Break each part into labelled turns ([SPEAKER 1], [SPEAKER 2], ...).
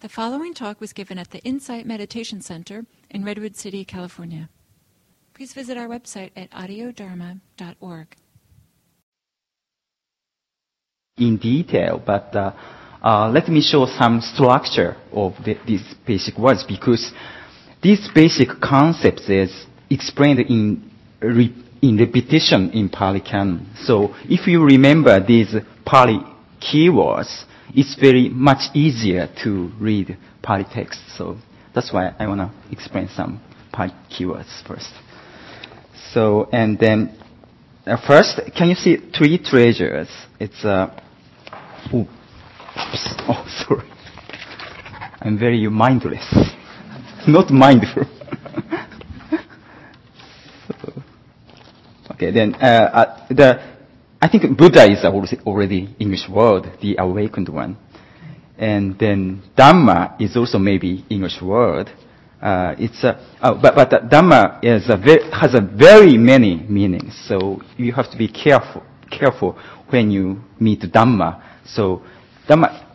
[SPEAKER 1] The following talk was given at the Insight Meditation Center in Redwood City, California. Please visit our website at audiodharma.org.
[SPEAKER 2] in detail, but uh, uh, let me show some structure of the, these basic words because these basic concepts is explained in re, in repetition in Pali Canon. So if you remember these Pali keywords, it's very much easier to read Pali text. So that's why I want to explain some Pali keywords first. So and then uh, first, can you see three treasures? It's uh, oh, oops. oh, sorry. I'm very mindless, not mindful. So, okay, then uh, uh, the I think Buddha is already, English word, the awakened one, and then Dhamma is also maybe English word. Uh, it's a, oh, but but Dhamma is a ve- has a very many meanings, so you have to be careful careful when you meet Dhamma. So Dhamma,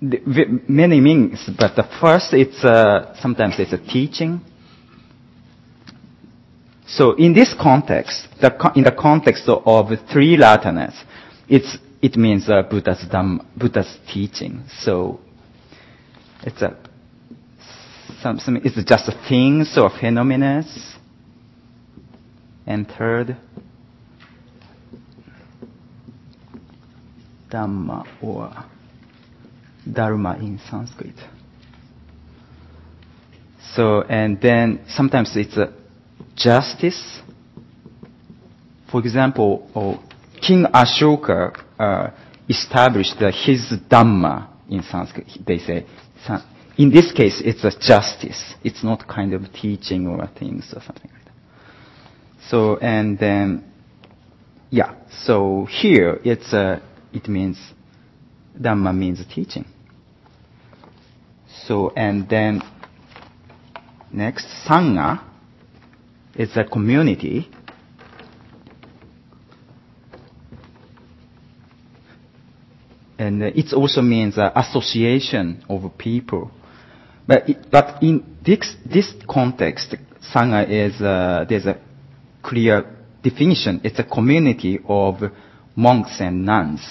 [SPEAKER 2] the, many meanings, but the first it's uh, sometimes it's a teaching. So in this context, the, in the context of three latanas, it's it means uh, Buddha's Dhamma, Buddha's teaching. So it's a some, some, it's just things or phenomena. And third, Dhamma or Dharma in Sanskrit. So, and then sometimes it's a justice. For example, oh, King Ashoka uh, established uh, his Dhamma in Sanskrit. They say, in this case, it's a justice. It's not kind of teaching or things or something like that. So, and then, yeah. So here, it's a, it means, Dhamma means teaching. So, and then, next, Sangha is a community. And uh, it also means uh, association of people. But, it, but in this, this context, Sangha is, uh, there's a clear definition. It's a community of monks and nuns.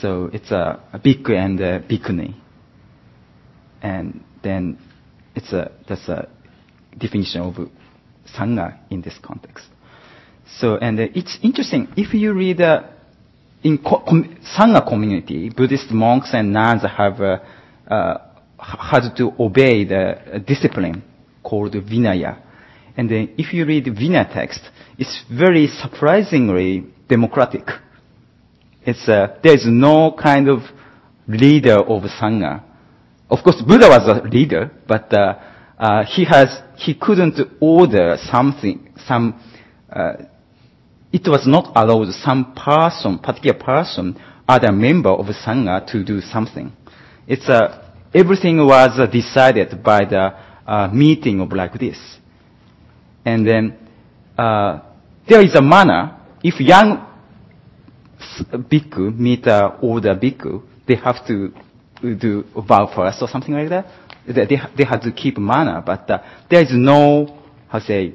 [SPEAKER 2] So it's a, a bhikkhu and a bhikkhuni. And then it's a, that's a definition of Sangha in this context. So, and uh, it's interesting, if you read uh, in co- com- Sangha community, Buddhist monks and nuns have uh, uh, had to obey the uh, discipline called Vinaya. And then if you read Vinaya text, it's very surprisingly democratic. It's uh, there's no kind of leader of Sangha. Of course, Buddha was a leader, but uh, uh, he has he couldn't order something. Some uh, it was not allowed some person, particular person, other member of Sangha to do something. It's uh, everything was uh, decided by the uh, meeting of like this. And then uh, there is a manner. If young bhikkhu meet uh, older bhikkhu, they have to do vow first or something like that. They, they, have to keep manner, but uh, there is no, how say,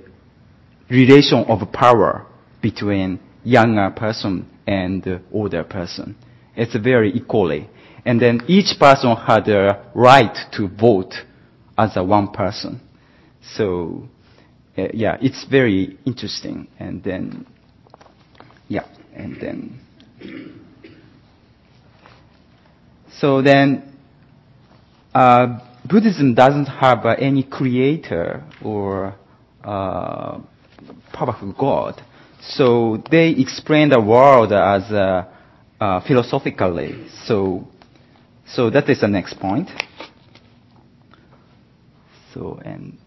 [SPEAKER 2] relation of power between younger person and older person. It's very equally. And then each person had a right to vote as a one person. So, uh, yeah, it's very interesting. And then, yeah, and then, so then, uh, Buddhism doesn't have uh, any creator or uh, powerful God. So they explain the world as uh, uh, philosophically. So, so that is the next point. So and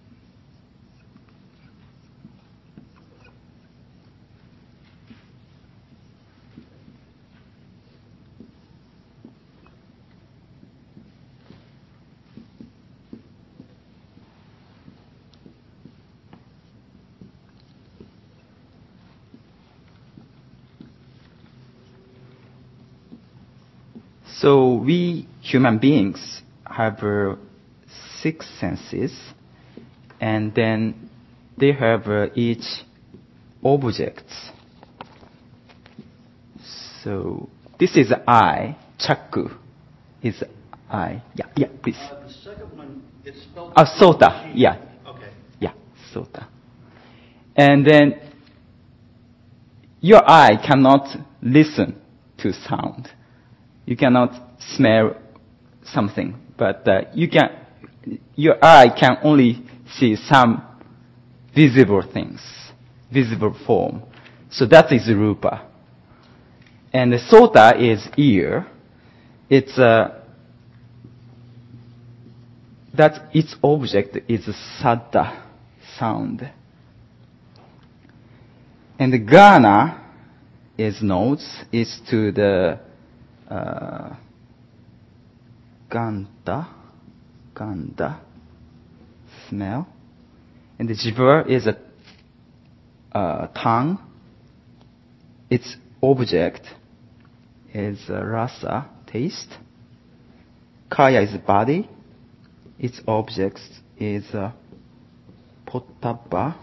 [SPEAKER 2] So we human beings have uh, six senses, and then they have uh, each objects. So this is eye. Chaku is eye. Yeah, yeah, please.
[SPEAKER 3] Uh, the second one, it's spelled.
[SPEAKER 2] Ah, sota. Yeah,
[SPEAKER 3] Okay.
[SPEAKER 2] yeah, sota. And then your eye cannot listen to sound. You cannot smell something, but uh, you can. Your eye can only see some visible things, visible form. So that is rupa. And the sota is ear. It's uh, that its object is sadda, sound. And the ghana is nose, is to the gandha, gandha, smell. And the jivha is a tongue. Its object is rasa, taste. Kaya is body. Its object is uh, potaba,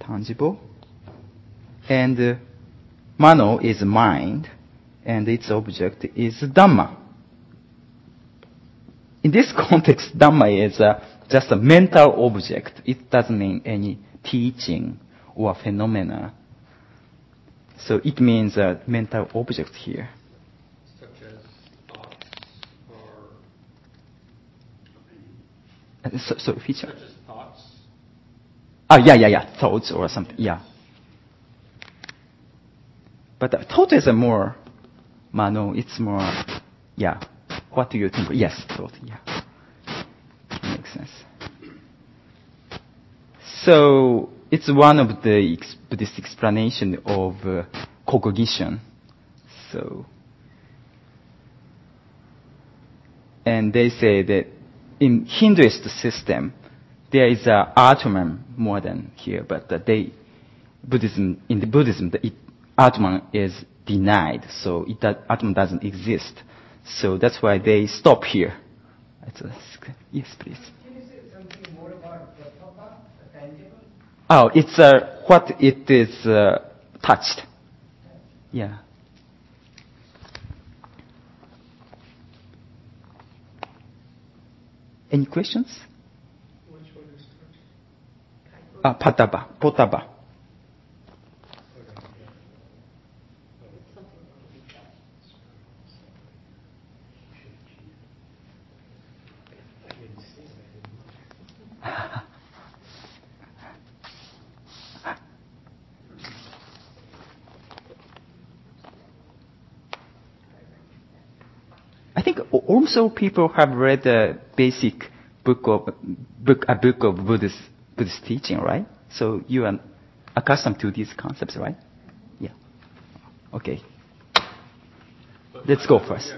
[SPEAKER 2] tangible. And uh, mano is mind, and its object is dhamma. In this context, dhamma is uh, just a mental object. It doesn't mean any teaching or phenomena. So it means a mental object here.
[SPEAKER 3] Such as thoughts or,
[SPEAKER 2] Uh, So, so feature.
[SPEAKER 3] such as thoughts.
[SPEAKER 2] Ah, yeah, yeah, yeah. Thoughts or something. Yeah. But uh, thought is more, mano, it's more, yeah. What do you think? Yes, thought, yeah. Makes sense. So, it's one of the Buddhist explanation of uh, cognition. So, and they say that in Hinduist system, there is a Atman more than here, but uh, they Buddhism in the Buddhism, it, Atman is denied, so it, that Atman doesn't exist. So that's why they stop here. It's a, yes, please.
[SPEAKER 4] Can you say something more about the tangible?
[SPEAKER 2] Oh, it's uh, what it is uh, touched. Yeah. Any questions?
[SPEAKER 4] Which one is
[SPEAKER 2] Ah, pataba, potaba. I think al- also people have read the basic book of book a book of Buddhist Buddhist teaching, right? So you are accustomed to these concepts, right? Yeah. Okay.
[SPEAKER 3] But
[SPEAKER 2] Let's go first.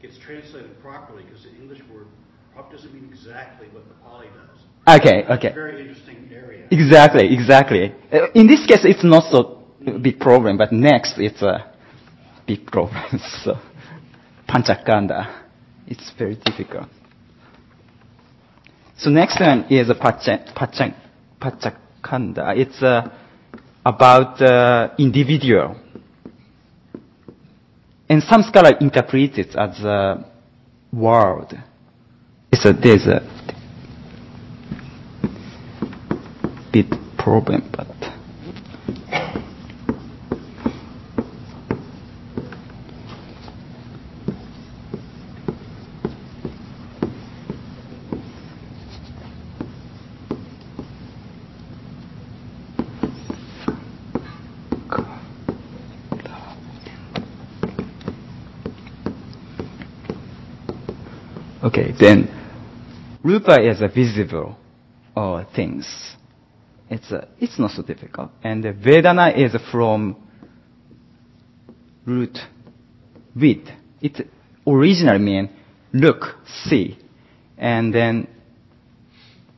[SPEAKER 3] Gets translated properly, because the English word probably doesn't mean exactly what the Pali does.
[SPEAKER 2] Okay. Okay.
[SPEAKER 3] very interesting area.
[SPEAKER 2] Exactly. Exactly. Uh, In this case, it's not so big problem, but next it's a big problem. So panchakanda, it's very difficult. So next one is pachakanda. It's uh, about uh, individual. And some scholar interpret it as a world. It's a, there's a bit problem, but Okay, then rupa is a visible uh, things. It's a, it's not so difficult. And the Vedana is from root with. It originally mean look, see, and then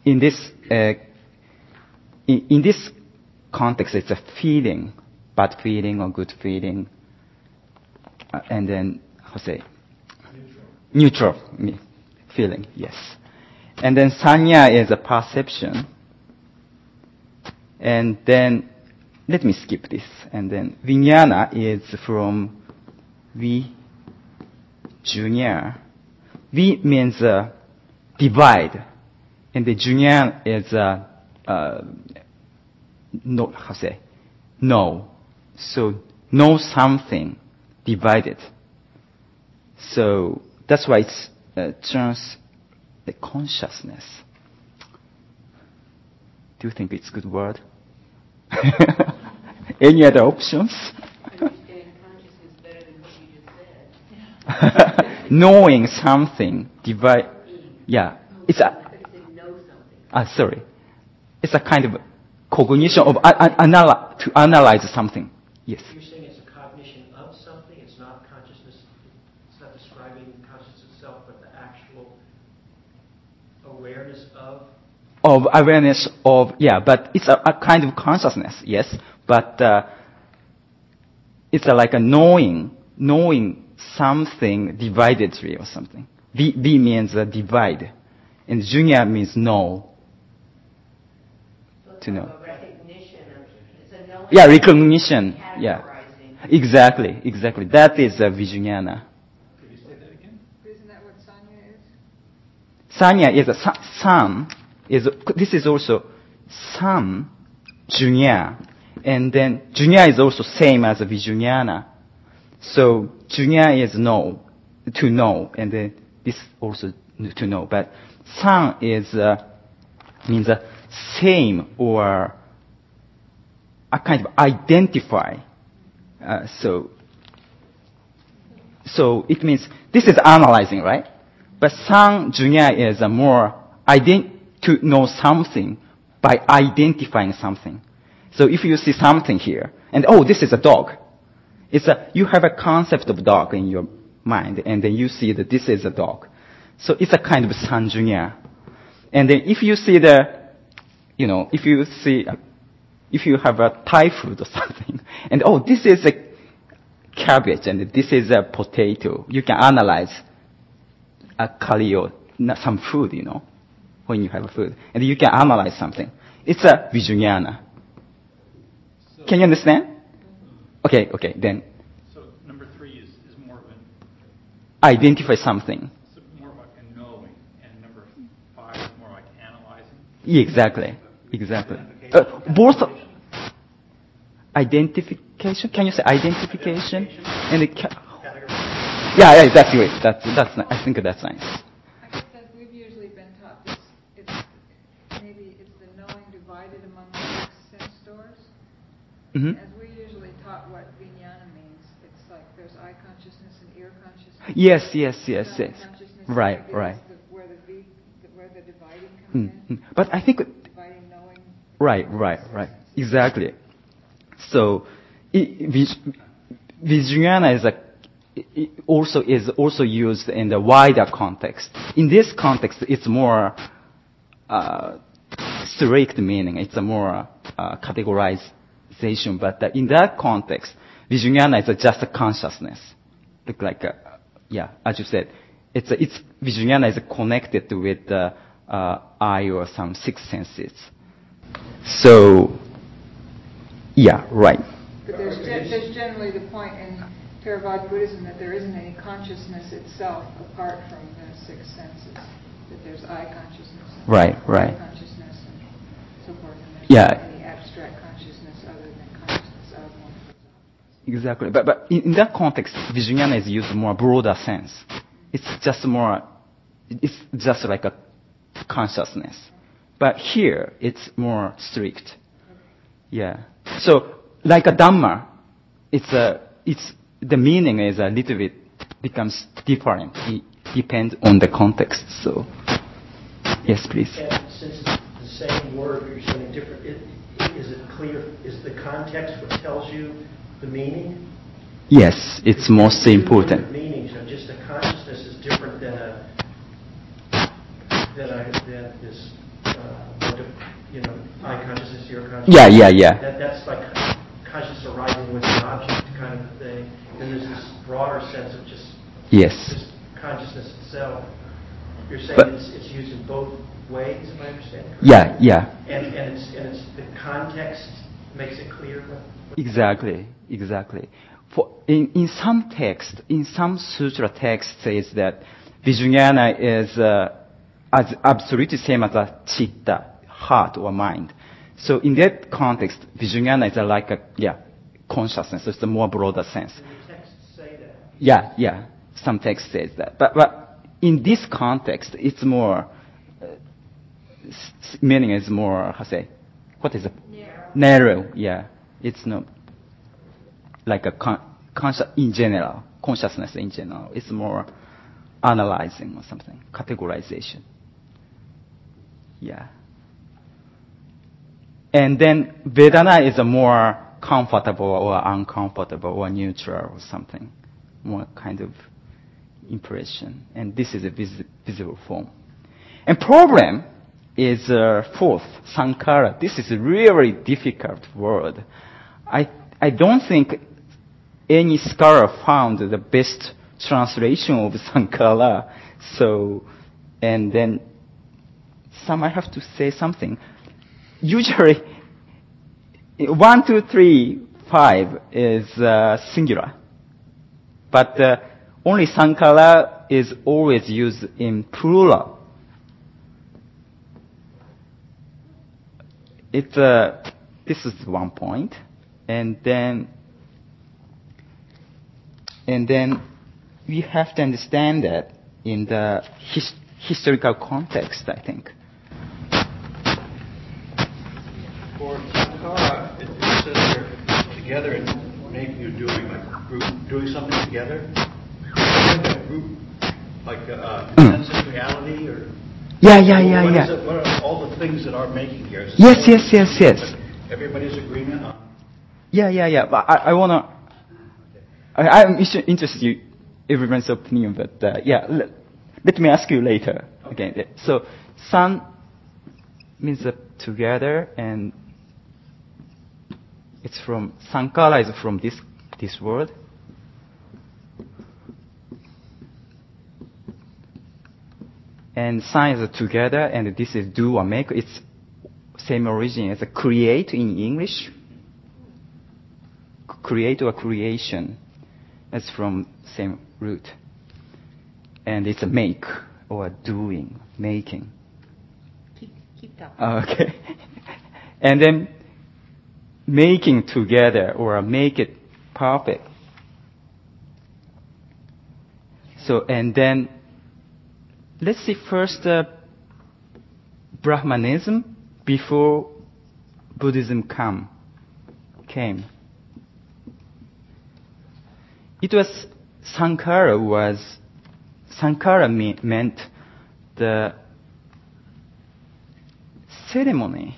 [SPEAKER 2] in this uh, in, in this context, it's a feeling, bad feeling or good feeling, uh, and then how say neutral me- feeling, yes. And then sanya is a perception. And then, let me skip this. And then vijnana is from V, junior. V means uh, divide. And the junior is uh, uh, no, how say, know. So know something divided. So that's why it's trans the consciousness. Do you think it's a good word? Any other options? Knowing something divide. Yeah, it's a. Ah, sorry. It's a kind of cognition of a- a- analy- to analyze something. Yes.
[SPEAKER 5] You're saying it's a cognition of something, it's not consciousness, it's not describing consciousness itself, but the actual awareness of?
[SPEAKER 2] of awareness of yeah, but it's a, a kind of consciousness, yes, but uh, it's a, like a knowing, knowing something dividedly or something. V, v means uh, divide, and junior means know.
[SPEAKER 6] So
[SPEAKER 2] To know.
[SPEAKER 6] recognition of, it's a.
[SPEAKER 2] Yeah, recognition. Yeah, exactly, exactly. That is uh, vijnana.
[SPEAKER 3] Could you say that again?
[SPEAKER 7] Isn't that what Sanya is?
[SPEAKER 2] Sanya is a sa- sun. Is this is also sun, junior, and then junior is also same as a vijnana. So junior is know, to know, and then this also to know. But sun is uh, means a same or a kind of identify. Uh, so so it means this is analyzing, right? But San Junior is a more ident- to know something by identifying something. So if you see something here, and oh, this is a dog. It's a, you have a concept of dog in your mind, and then you see that this is a dog. So it's a kind of San Junior. And then if you see the, you know, if you see, if you have a Thai food or something, and oh, this is a cabbage and this is a potato, you can analyze a curry or some food, you know, when you have a food. And you can analyze something. It's a vijnana. Can you understand? Okay, okay, then
[SPEAKER 8] So number three is, is more of an,
[SPEAKER 2] identify something.
[SPEAKER 8] so more like a knowing, and number five is more like analyzing.
[SPEAKER 2] Yeah, exactly, exactly. Uh, both identification. Can you say identification and the ca- yeah, yeah, exactly. That's that's. ni- I think that's nice.
[SPEAKER 7] I guess that we've usually been taught this, it's, maybe it's the knowing divided among the six sense doors.
[SPEAKER 2] hmm
[SPEAKER 7] As we usually taught what vijnana means, it's like there's eye consciousness and ear consciousness.
[SPEAKER 2] Yes, yes, yes, yes. Right, right.
[SPEAKER 7] the- Where the V, the- where the dividing comes
[SPEAKER 2] mm.
[SPEAKER 7] in.
[SPEAKER 2] But I think
[SPEAKER 7] Dividing knowing.
[SPEAKER 2] Right, right, right. Exactly. So, Vijnana is a, also is also used in the wider context. In this context, it's more uh, strict meaning. It's a more uh, categorization. But uh, in that context, Vijnana is just a consciousness. Look like, a, yeah, as you said, it's a, it's Vijnana is connected with the uh, eye or some six senses. So, yeah, right.
[SPEAKER 7] But there's, there's generally the point in Theravada Buddhism that there isn't any consciousness itself apart from the six senses. That there's eye consciousness.
[SPEAKER 2] Right, right.
[SPEAKER 7] Consciousness and so forth. And
[SPEAKER 2] Yeah.
[SPEAKER 7] any abstract consciousness other than consciousness of one.
[SPEAKER 2] Exactly. But, but in, in that context, Vijnana is used more broader sense. It's just more, it's just like a consciousness. But here, it's more strict. Yeah. So, like a Dhamma, it's a, it's, the meaning is a little bit, becomes different. It depends on the context. So, yes, please.
[SPEAKER 5] And since it's the same word, you're saying different, it- is it clear, is the context what tells you the meaning?
[SPEAKER 2] Yes, it's most important.
[SPEAKER 5] Meanings, so just a consciousness is different than a, than a, than this, uh, you know, eye consciousness, ear consciousness.
[SPEAKER 2] Yeah, yeah, yeah.
[SPEAKER 5] That, that's like an object kind of a thing. Then there's this broader sense of just,
[SPEAKER 2] Yes.
[SPEAKER 5] just consciousness itself, you're saying
[SPEAKER 2] But-
[SPEAKER 5] it's, it's used in both ways, if I understand correctly?
[SPEAKER 2] Yeah, yeah.
[SPEAKER 5] And, and it's, and it's, the context makes it clear
[SPEAKER 2] Exactly, exactly. For in, in some text, in some sutra text says that Vijnana is uh, as absolutely same as a chitta, heart or mind. So in that context, Vijnana is a, like a yeah consciousness. It's a more broader sense.
[SPEAKER 5] The texts say that.
[SPEAKER 2] Yeah, yeah. Some text says that, but but in this context, it's more uh, s- meaning is more how say what is it?
[SPEAKER 6] Narrow.
[SPEAKER 2] narrow. Yeah, it's not like a con- conscious in general, consciousness in general. It's more analyzing or something, categorization. Yeah. And then Vedana is a more comfortable or uncomfortable or neutral or something, more kind of impression. And this is a vis- visible form. And problem is uh, fourth, sankara. This is a really difficult word. I, I don't think any scholar found the best translation of sankara. So, and then some I have to say something. Usually, one, two, three, five is uh, singular, but uh, only sankhara is always used in plural. It's uh, this is one point, and then and then we have to understand that in the his, historical context. I think.
[SPEAKER 3] For Sankara, it it says together making or doing, like group, doing something together. Like a group, like uh, consensus reality or?
[SPEAKER 2] Yeah, yeah, yeah,
[SPEAKER 3] What
[SPEAKER 2] yeah.
[SPEAKER 3] it- What are all the things that are making here?
[SPEAKER 2] Yes, yes, yes, yes.
[SPEAKER 3] Everybody's agreement on?
[SPEAKER 2] Yeah, yeah, yeah. But I, I wanna. I, I'm interested in everyone's opinion, but uh, yeah, let, let me ask you later. Okay. So, san means uh, together, and it's from sankara is from this this word. And san is together, and this is do or make. It's same origin as a create in English. Create or creation. That's from same root. And it's a make or doing, making.
[SPEAKER 6] Keep, keep talking.
[SPEAKER 2] Okay. and then making together or make it perfect. So, and then let's see first uh, Brahmanism before Buddhism come, came. It was Sankara was Sankara me, meant the ceremony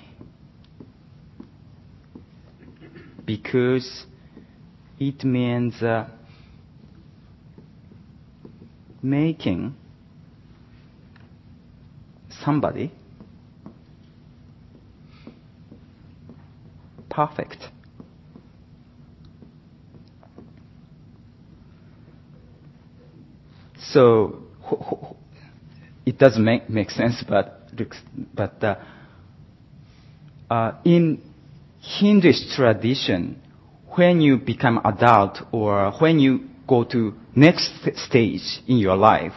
[SPEAKER 2] because it means uh, making somebody perfect. So it doesn't make, make sense, but but uh, uh, in Hinduist tradition, when you become adult or when you go to next stage in your life,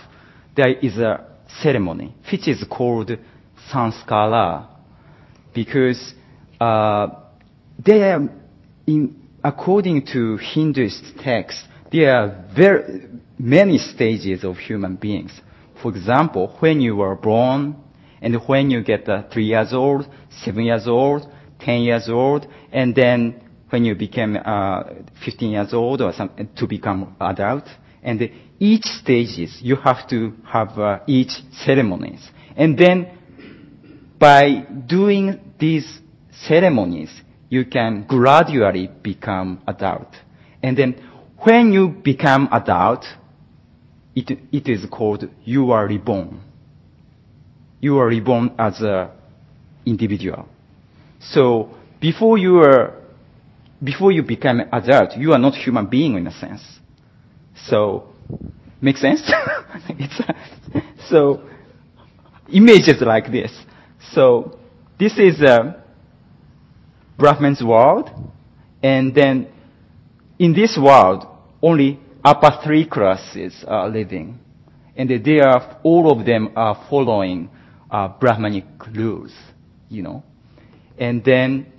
[SPEAKER 2] there is a ceremony which is called sanskara because uh, there are in according to Hinduist texts, there are very many stages of human beings. For example, when you were born, and when you get uh, three years old, seven years old, ten years old, and then when you became uh, 15 years old or some, to become adult, and each stages you have to have uh, each ceremonies, and then by doing these ceremonies, you can gradually become adult. And then when you become adult, it, it is called you are reborn. You are reborn as a individual. So before you are, before you become an adult, you are not human being in a sense. So, make sense? it's so images like this. So this is a Brahman's world, and then in this world, only upper three classes are living, and they are all of them are following uh, Brahmanic rules, you know, and then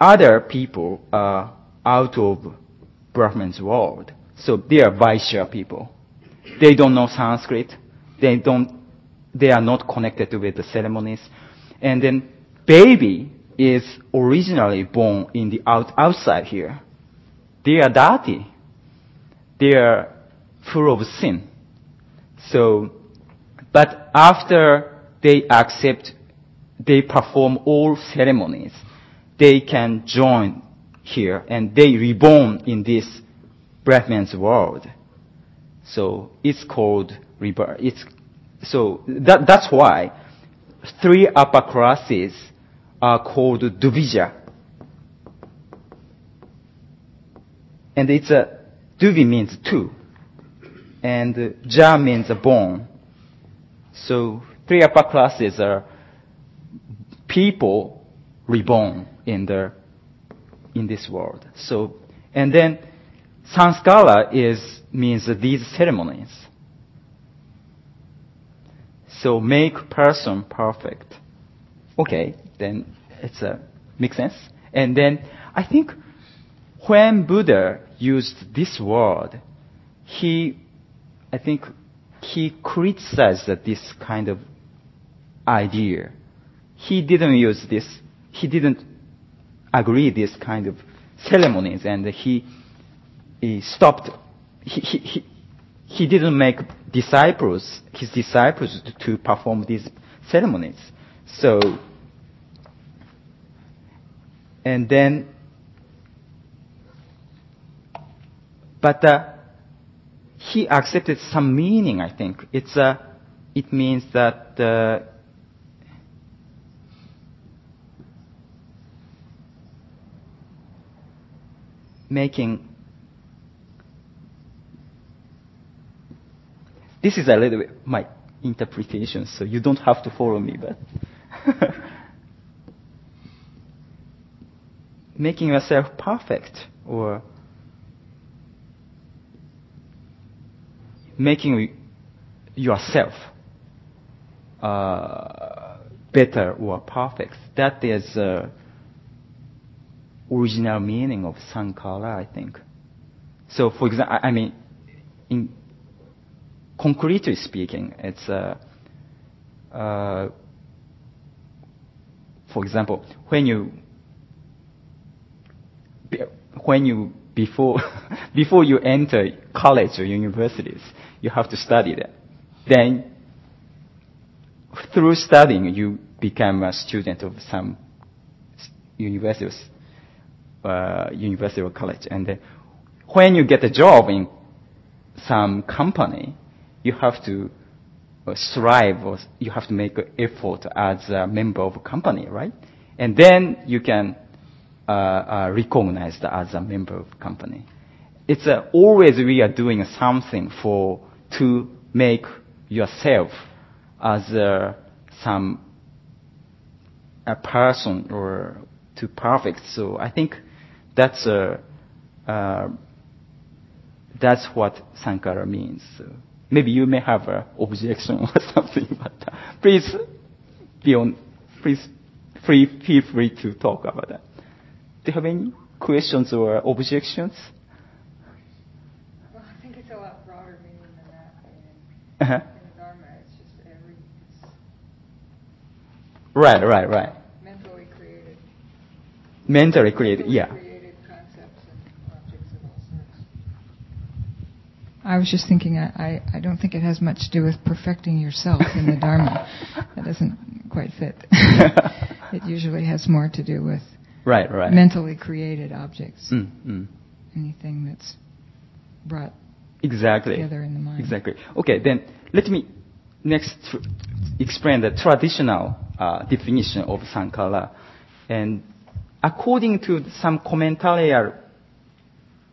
[SPEAKER 2] other people are out of Brahman's world, so they are Vaishya people. They don't know Sanskrit. They don't. They are not connected with the ceremonies, and then baby is originally born in the out, outside here. They are dirty. They are full of sin. So, but after they accept, they perform all ceremonies, they can join here and they reborn in this Brahman's world. So it's called rebirth. It's, so that, that's why three upper classes are called Duvija. And it's a, Duvi means two. And Ja means a bone. So three upper classes are people reborn in the, in this world. So, and then Sanskara is, means these ceremonies. So make person perfect. Okay, then it's a, makes sense. And then I think when Buddha used this word, he, I think he criticized this kind of idea. He didn't use this, he didn't agree this kind of ceremonies and he, he stopped, he, he, he, he didn't make disciples, his disciples to, to perform these ceremonies. So, and then, but uh, he accepted some meaning. I think it's uh, it means that uh, making this is a little bit my interpretation, so you don't have to follow me, but making yourself perfect or making yourself uh, better or perfect. That is uh, original meaning of sankhara, I think. So, for example, I mean, in concretely speaking, it's uh, uh, for example, when you when you before before you enter college or universities, you have to study that. Then, through studying, you become a student of some universities, uh, university or college, and then when you get a job in some company, you have to uh, strive or you have to make an effort as a member of a company, right? And then you can uh, uh, as a member of company. It's uh, always we are doing something for to make yourself as uh, some a person or to perfect. So I think that's uh, uh, that's what sankara means. Maybe you may have an objection or something, but please be on, please free, feel free to talk about that. Do you have any questions or objections?
[SPEAKER 7] Well, I think it's a lot broader meaning than that. I mean,
[SPEAKER 2] Uh-huh.
[SPEAKER 7] in Dharma, it's just every, it's
[SPEAKER 2] Right, right, right.
[SPEAKER 7] mentally created.
[SPEAKER 2] Mentally created,
[SPEAKER 7] mentally
[SPEAKER 2] yeah.
[SPEAKER 7] created concepts and objects of all sorts. I was just thinking, I, I, I don't think it has much to do with perfecting yourself in the Dharma. that doesn't quite fit. it usually has more to do with
[SPEAKER 2] Right, right.
[SPEAKER 7] mentally created objects.
[SPEAKER 2] Mm, mm.
[SPEAKER 7] Anything that's brought
[SPEAKER 2] Exactly.
[SPEAKER 7] together in the mind.
[SPEAKER 2] Exactly. Okay, then let me next tr- explain the traditional uh, definition of sankhara. And according to some commentarial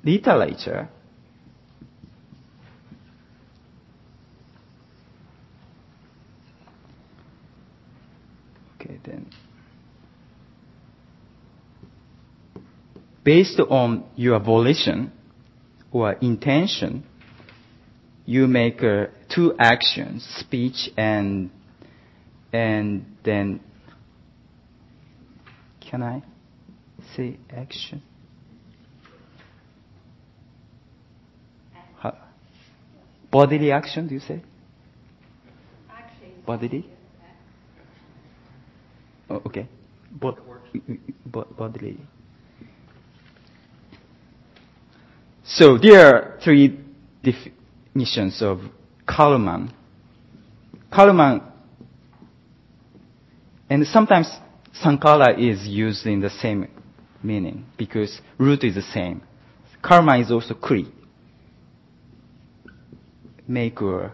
[SPEAKER 2] literature, Based on your volition or intention, you make uh, two actions, speech and and then can I say action? Bodily action, do you say? Action. Bodily? Oh, okay. Bod- bo- bodily. So there are three definitions of Kalman. Kalman, and sometimes Sankara is used in the same meaning because root is the same. Karma is also Kri. Make or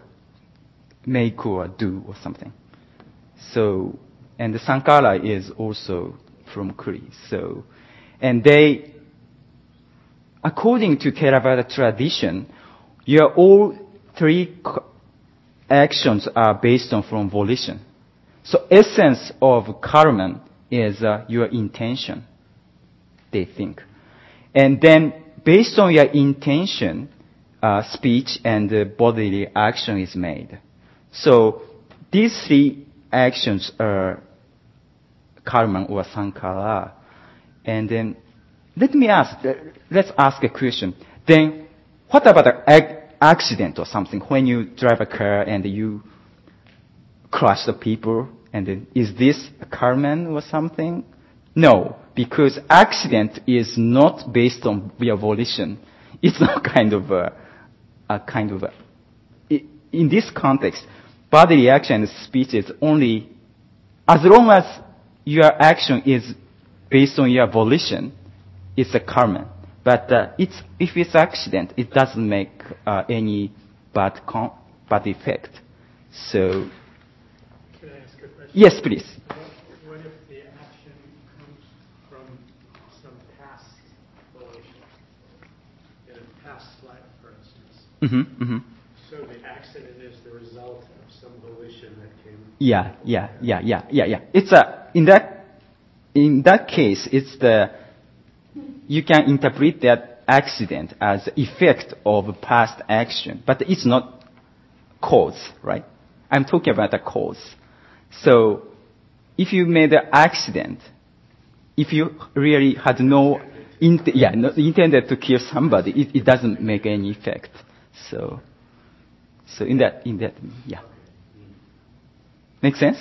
[SPEAKER 2] make or do or something. So, and the Sankara is also from Kri. So, and they, according to Theravada tradition, your all three actions are based on from volition. So essence of karma is uh, your intention, they think. And then based on your intention, uh, speech and uh, bodily action is made. So these three actions are karma or sankara. And then let me ask, uh, let's ask a question. Then what about an ac- accident or something when you drive a car and you crush the people? And then is this a karma or something? No, because accident is not based on your volition. It's not kind of a, a kind of a, in this context, bodily action and speech is only, as long as your action is based on your volition, it's a karma. But uh, it's, if it's accident, it doesn't make uh, any bad, con- bad effect. So,
[SPEAKER 9] Can I ask a question?
[SPEAKER 2] yes, please.
[SPEAKER 9] What what if the action comes from some past relation? In a past life, for instance.
[SPEAKER 2] hmm hmm
[SPEAKER 9] So the accident is the result of some volition that came.
[SPEAKER 2] Yeah, yeah, yeah, yeah, yeah, yeah. It's a, in that, in that case, it's the, you can interpret that accident as effect of past action, but it's not cause, right? I'm talking about the cause. So, if you made an accident, if you really had no, int- yeah, no, intended to kill somebody, it, it doesn't make any effect. So, so in that, in that, yeah. Make sense?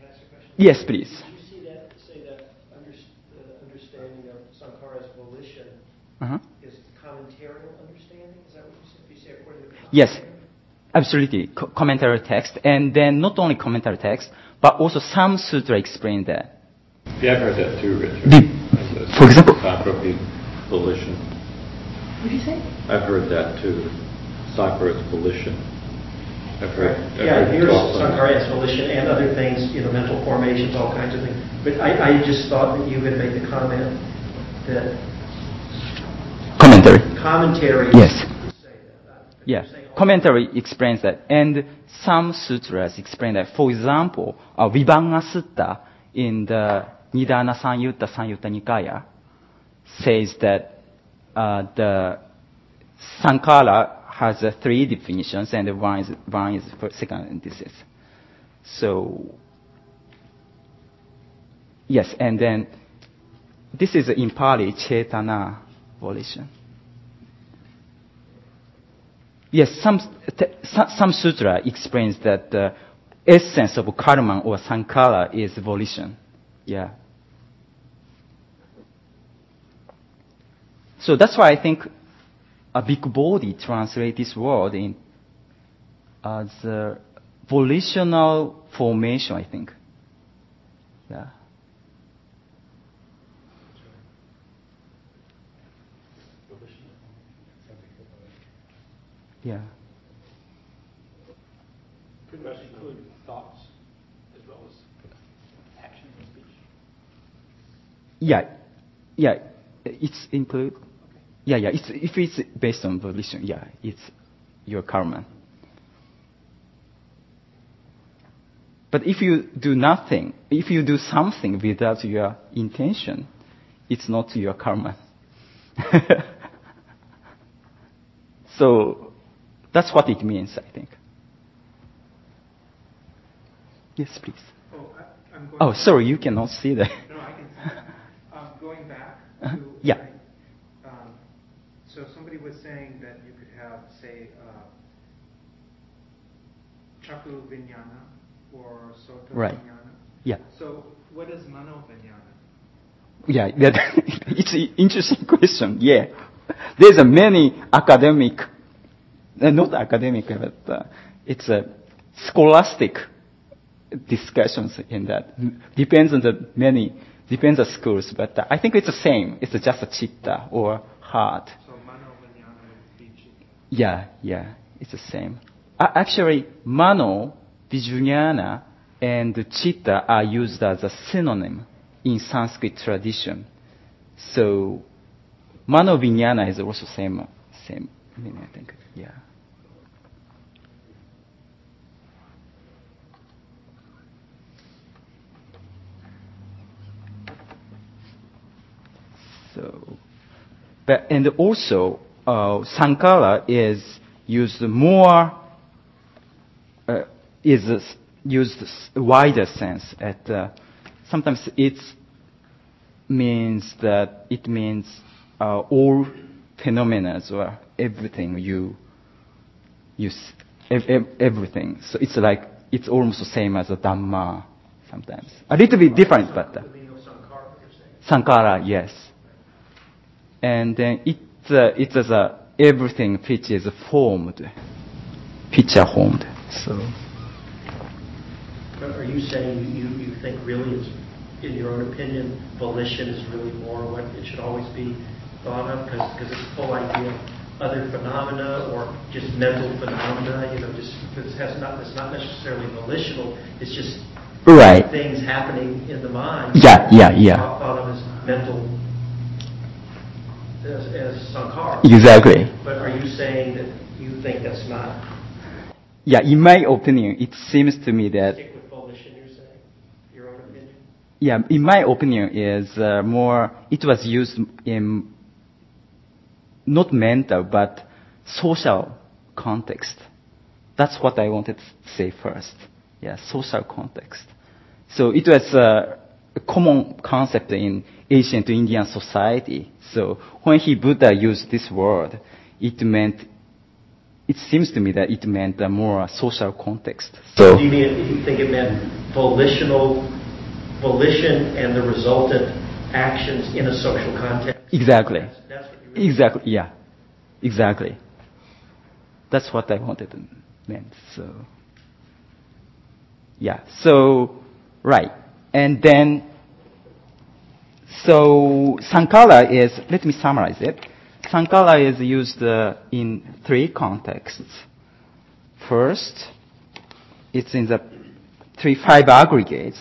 [SPEAKER 5] Can I ask a question?
[SPEAKER 2] Yes, please.
[SPEAKER 5] Did you see that, say that under, the understanding of Sankara's volition
[SPEAKER 2] Uh-huh.
[SPEAKER 5] is commentarial understanding? Is that what you said? You say according to
[SPEAKER 2] Yes, absolutely. Co- commentary text, and then not only commentary text, but also some sutra explain that.
[SPEAKER 8] Yeah, I've heard that too, Richard.
[SPEAKER 2] The- for example-
[SPEAKER 8] Sankara volition.
[SPEAKER 6] What did you say?
[SPEAKER 8] I've heard that too. Sankara's volition. I've heard. I've
[SPEAKER 5] Yeah,
[SPEAKER 8] heard
[SPEAKER 5] here's
[SPEAKER 8] talk on-
[SPEAKER 5] Sankara's volition and other things, you know, mental formations, all kinds of things. But I, I just thought that you had made the comment that
[SPEAKER 2] Commentary.
[SPEAKER 5] commentary.
[SPEAKER 2] Yes.
[SPEAKER 5] say that. But
[SPEAKER 2] Yeah,
[SPEAKER 5] you're saying all-
[SPEAKER 2] commentary explains that, and some sutras explain that. For example, uh, Vibhanga Sutta in the Nidana Sanyutta Sanyutta Nikaya says that uh, the Sankara has uh, three definitions, and one is one is for second, so. Yes, and then this is in Pali Chetana volition. Yes, some, some, some sutra explains that the essence of karma or sankara is volition. Yeah. So that's why I think a Bhikkhu Bodhi translate this word in as volitional formation, I think. Yeah. Yeah.
[SPEAKER 9] Could that include thoughts as well as action and speech?
[SPEAKER 2] Yeah, yeah, it's include. Yeah, yeah. It's if it's based on volition, yeah, it's your karma. But if you do nothing, if you do something without your intention, it's not your karma. so that's what it means, I think. Yes, please.
[SPEAKER 10] Oh, I- I'm going.
[SPEAKER 2] Oh, sorry, you cannot see that.
[SPEAKER 10] No, I can see that. Um, Going back to.
[SPEAKER 2] Yeah.
[SPEAKER 10] Somebody was saying that you could have, say, uh, Cakkhu Vijnana or Sota
[SPEAKER 2] Right.
[SPEAKER 10] Vijnana.
[SPEAKER 2] Yeah.
[SPEAKER 10] So what is Mano Vijnana?
[SPEAKER 2] Yeah, that, it's an interesting question. Yeah. There's a many academic, uh, not academic, but uh, it's a scholastic discussions in that. Depends on the many, depends on schools, but uh, I think it's the same. It's just a chitta or heart.
[SPEAKER 10] So Mano Vijnana would be Chitta.
[SPEAKER 2] Yeah, yeah, it's the same. Uh, actually, mano, vijnana, and chitta are used as a synonym in Sanskrit tradition. So, mano vijnana is also same, same meaning, I think. Yeah. So, but and also uh, sankara is used more uh, is used wider sense. At uh, sometimes it means that it means uh, all phenomena or everything you you ev- ev- everything. So it's like it's almost the same as a dhamma sometimes. A little bit different, but. Uh,
[SPEAKER 5] The meaning of sankhara, you're?
[SPEAKER 2] Sankara, yes. And then it, uh, it is uh, everything which is formed, picture formed. So,
[SPEAKER 5] But are you saying you, you think really, it's, in your own opinion, volition is really more what it should always be thought of? Because it's the whole idea of other phenomena or just mental phenomena, you know, just, this has not, it's not necessarily volitional, it's just
[SPEAKER 2] right.
[SPEAKER 5] things happening in the mind.
[SPEAKER 2] Yeah, yeah, yeah.
[SPEAKER 5] Thought thought of as mental, as, as sankhara.
[SPEAKER 2] Exactly.
[SPEAKER 5] But are you saying that you think that's not,
[SPEAKER 2] Yeah, in my opinion, it seems to me that,
[SPEAKER 5] stick with volition, you're saying? Your own opinion?
[SPEAKER 2] yeah, in my opinion is uh, more, it was used in not mental, but social context. That's what I wanted to say first. Yeah, social context. So it was uh, a common concept in ancient to Indian society. So when he Buddha used this word, it meant, it seems to me that it meant a more social context. So
[SPEAKER 5] Do you mean, you think it meant volitional, volition and the resultant actions in a social context?
[SPEAKER 2] exactly,
[SPEAKER 5] That's, that's really
[SPEAKER 2] exactly, yeah, exactly. That's what I wanted to meant. So yeah, so right, and then so sankara is. Let me summarize it. Sankara is used uh, in three contexts. First, it's in the three five aggregates.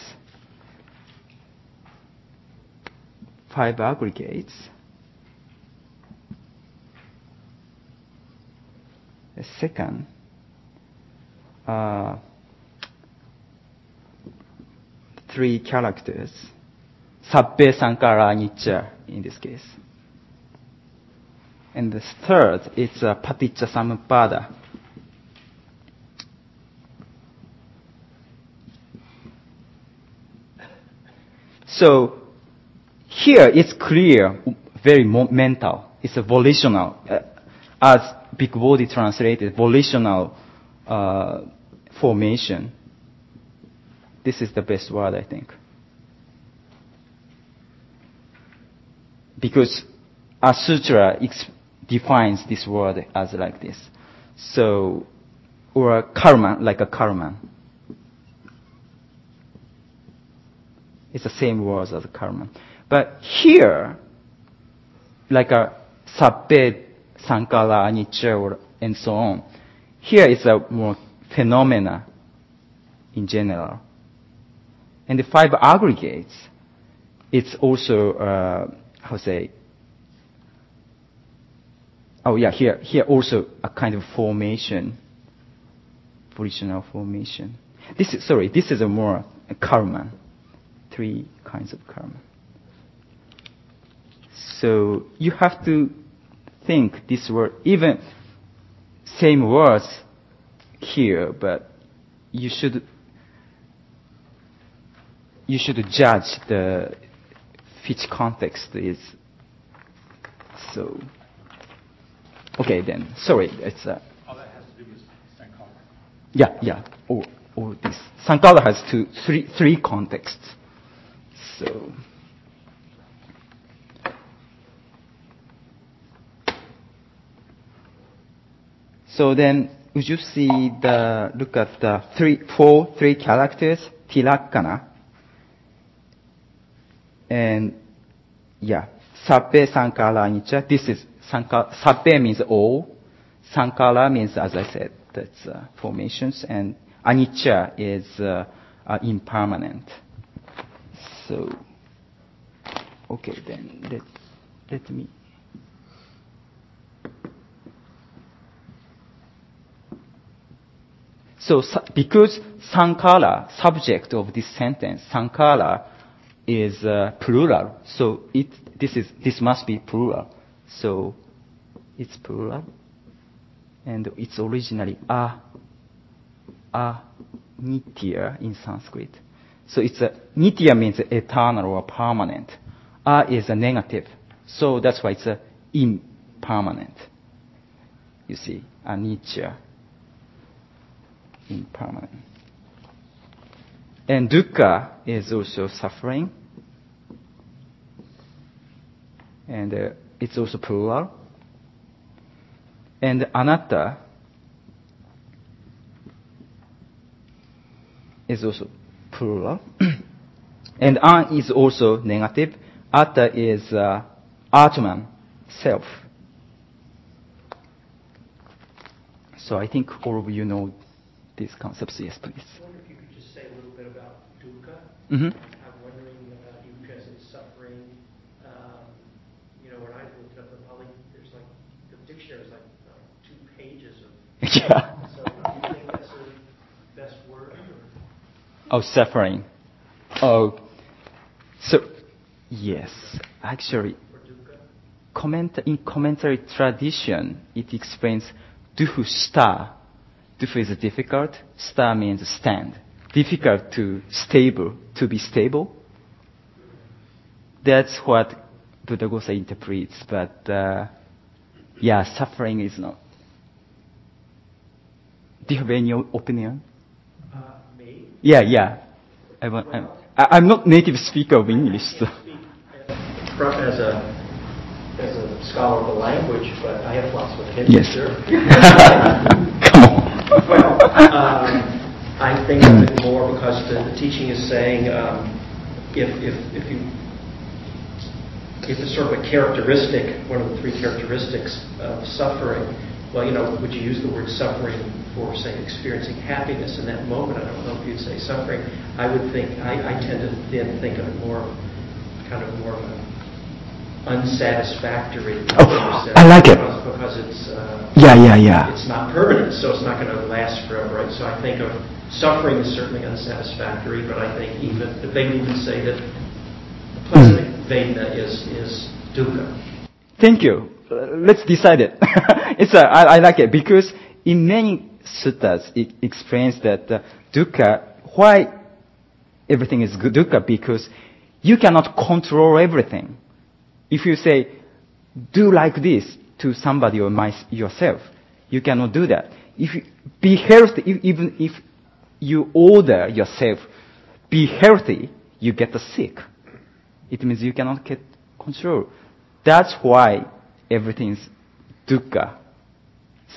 [SPEAKER 2] Five aggregates. The second, uh, three characters. Sabbe Sankara Anicca in this case. And the third, is uh, Paticca Samuppada. So here it's clear, very mental. It's a volitional, uh, as Bhikkhu Bodhi translated, volitional uh, formation. This is the best word, I think. Because a sutra ex- defines this word as like this. So, or a karma, like a karma. It's the same word as karma. But here, like a sabbe, sankara, anicca, or and so on, here is a more phenomena in general. And the five aggregates, it's also, uh, say, oh yeah, here, here also a kind of formation, volitional formation. this is sorry. This is a more a karma. Three kinds of karma. So you have to think this word, even same words here, but you should you should judge the which context is so. Okay then. Sorry, it's uh,
[SPEAKER 8] All that has to do with Sankara.
[SPEAKER 2] yeah yeah. Or, all this Sankara has two three three contexts. So. So then, would you see the, look at the three, four, three characters, tilakkhana. And, yeah, sabbe sankara anicca. This is, sankara, sabbe means all. Sankara means, as I said, that's uh, formations. And anicca is uh, uh, impermanent. So, okay, then let, let me So because sankara, subject of this sentence, sankara is uh, plural. So it this is this must be plural. So it's plural, and it's originally a a nitya in Sanskrit. So it's a nitya means eternal or permanent. A is a negative. So that's why it's a impermanent. You see, a anicca impermanent. And dukkha is also suffering. And uh, it's also plural. And anatta is also plural. and an is also negative. Atta is uh, atman, self. So I think all of you know these concepts. Yes, please.
[SPEAKER 5] I wonder if you could just say a little bit about dukkha.
[SPEAKER 2] hmm
[SPEAKER 5] I'm wondering about dukkha as in suffering. Um, you know, when I looked up the Pali, there's like, the dictionary is like uh, two pages of.
[SPEAKER 2] Yeah.
[SPEAKER 5] So do you think that's the best word? Or?
[SPEAKER 2] Oh, suffering. Oh, so yes, actually, comment in commentary tradition, it explains duhu star. Duhu is difficult. Star means stand. Difficult to stable, to be stable. That's what Buddha Buddhaghosa interprets. But uh, yeah, suffering is not. Do you have any opinion?
[SPEAKER 5] Uh, me?
[SPEAKER 2] Yeah, yeah. I want, I'm, I- I'm not native speaker of English, so.
[SPEAKER 5] As a, as a scholar of the language, but I have lots of opinions,
[SPEAKER 2] Yes.
[SPEAKER 5] sure.
[SPEAKER 2] Come on.
[SPEAKER 5] Well, um, I think of it more because the, the teaching is saying, um, if, if, if you, if it's sort of a characteristic, one of the three characteristics of suffering, well, you know, would you use the word suffering for, say, experiencing happiness in that moment? I don't know if you'd say suffering. I would think, I, I tend to then think of it more, kind of more of an unsatisfactory.
[SPEAKER 2] Oh, I like it.
[SPEAKER 5] Because, it's, uh,
[SPEAKER 2] Yeah, yeah, yeah.
[SPEAKER 5] it's not permanent, so it's not going to last forever, right? So I think of suffering is certainly unsatisfactory, but I think even if they even say that pleasant Vedana is is dukkha.
[SPEAKER 2] Thank you. Uh, let's decide it. it's a, I, I like it because in many suttas it explains that uh, dukkha, why everything is dukkha because you cannot control everything. If you say, do like this to somebody or my, yourself, you cannot do that. If you, be healthy, e- even if you order yourself, be healthy, you get sick. It means you cannot get control. That's why everything is dukkha.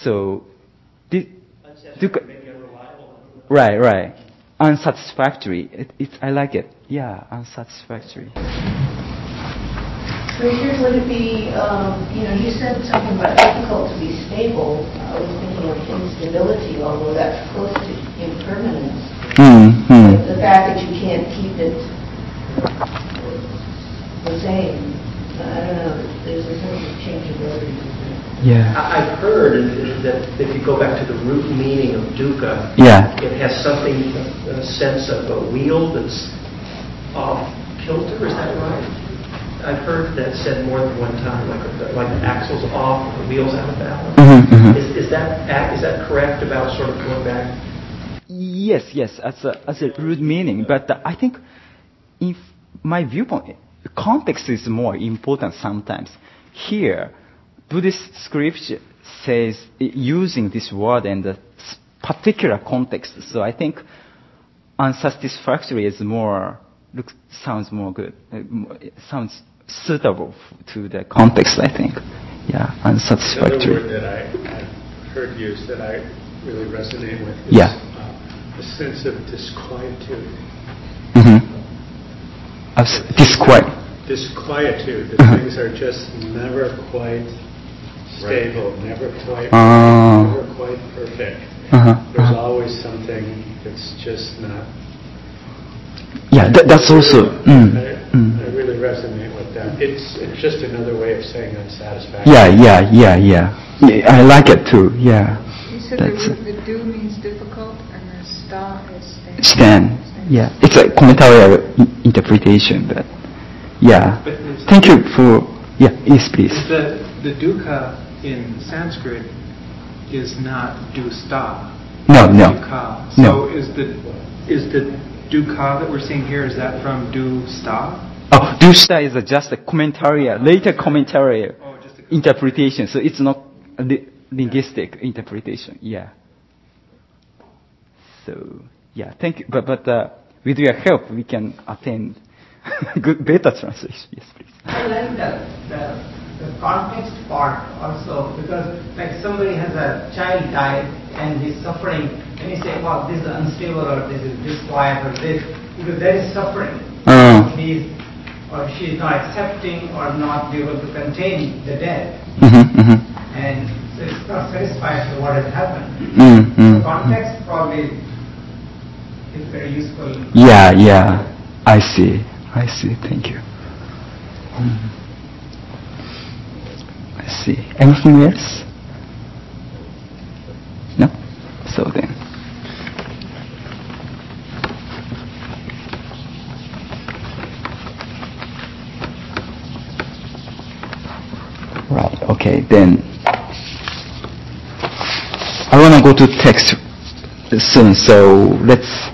[SPEAKER 2] So, dukkha,
[SPEAKER 5] Maybe unreliable.
[SPEAKER 2] right, right. Unsatisfactory. It, it's, I like it. Yeah, unsatisfactory.
[SPEAKER 6] Richard, would it would be, um, you know, you said something about difficult to be stable. I was thinking of instability, although that's close to impermanence.
[SPEAKER 2] Mm-hmm.
[SPEAKER 6] The fact that you can't keep it the same, I don't know, there's a sense of changeability.
[SPEAKER 2] Yeah.
[SPEAKER 5] I- I've heard that if you go back to the root meaning of dukkha,
[SPEAKER 2] Yeah.
[SPEAKER 5] it has something, a sense of a wheel that's off kilter, is that right? I've heard that said more than one time, like, the- like the axle's off, the wheel's out of balance.
[SPEAKER 2] Mhm, mhm.
[SPEAKER 5] Is, is that, is that correct about sort of going back?
[SPEAKER 2] Yes, yes, as a, as a root meaning. But I think, if my viewpoint, context is more important sometimes. Here, Buddhist scripture says using this word in the particular context. So I think unsatisfactory is more looks sounds more good. Uh, it sounds suitable to the context. I think. Yeah,
[SPEAKER 9] Another
[SPEAKER 2] unsatisfactory.
[SPEAKER 9] word that I, I've heard used that I really resonate with is
[SPEAKER 2] Yeah.
[SPEAKER 9] uh, a sense of disquietude.
[SPEAKER 2] Mm-hmm. Disquiet.
[SPEAKER 9] Disquietude, that
[SPEAKER 2] Uh-huh.
[SPEAKER 9] things are just never quite stable, never quite,
[SPEAKER 2] Oh.
[SPEAKER 9] never quite perfect.
[SPEAKER 2] Uh-huh,
[SPEAKER 9] There's
[SPEAKER 2] uh-huh.
[SPEAKER 9] always something that's just not.
[SPEAKER 2] Yeah, that, that's also. Mm,
[SPEAKER 9] I,
[SPEAKER 2] mm.
[SPEAKER 9] I really resonate with that. It's, it's just another way of saying unsatisfactory.
[SPEAKER 2] Yeah, yeah, yeah, yeah. yeah I like it too. Yeah.
[SPEAKER 7] You said the,
[SPEAKER 2] That's
[SPEAKER 7] root- the do means difficult and the sta is stand.
[SPEAKER 2] Stan. Yeah, it's a commentary i- interpretation, but yeah.
[SPEAKER 10] But
[SPEAKER 2] Thank you for. Yeah, yes, please.
[SPEAKER 10] The, the dukkha in Sanskrit is not dusta.
[SPEAKER 2] No, no,
[SPEAKER 10] Dukkha.
[SPEAKER 2] no.
[SPEAKER 10] So is the, is the dukkha that we're seeing here, is that from dusta?
[SPEAKER 2] Oh, dusta is a just a commentary, later commentary
[SPEAKER 10] Oh, just a
[SPEAKER 2] interpretation, so it's not a li- linguistic interpretation. Yeah. So yeah, thank you. But but uh, with your help, we can attain good better translation. Yes, please.
[SPEAKER 4] I like the, the, the context part also because like somebody has a child died and he's suffering and you say, well, this is unstable or this is disquiet or this, because there is suffering.
[SPEAKER 2] Uh.
[SPEAKER 4] He's or she is not accepting or not able to contain the death
[SPEAKER 2] Mm-hmm, mm-hmm.
[SPEAKER 4] and so it's not satisfied with what has happened.
[SPEAKER 2] Mm, mm,
[SPEAKER 4] The context probably is very useful.
[SPEAKER 2] Yeah, yeah. I see. I see. Thank you. I see. Anything else? No? So then. Right. Okay. Then I want to go to text soon, so let's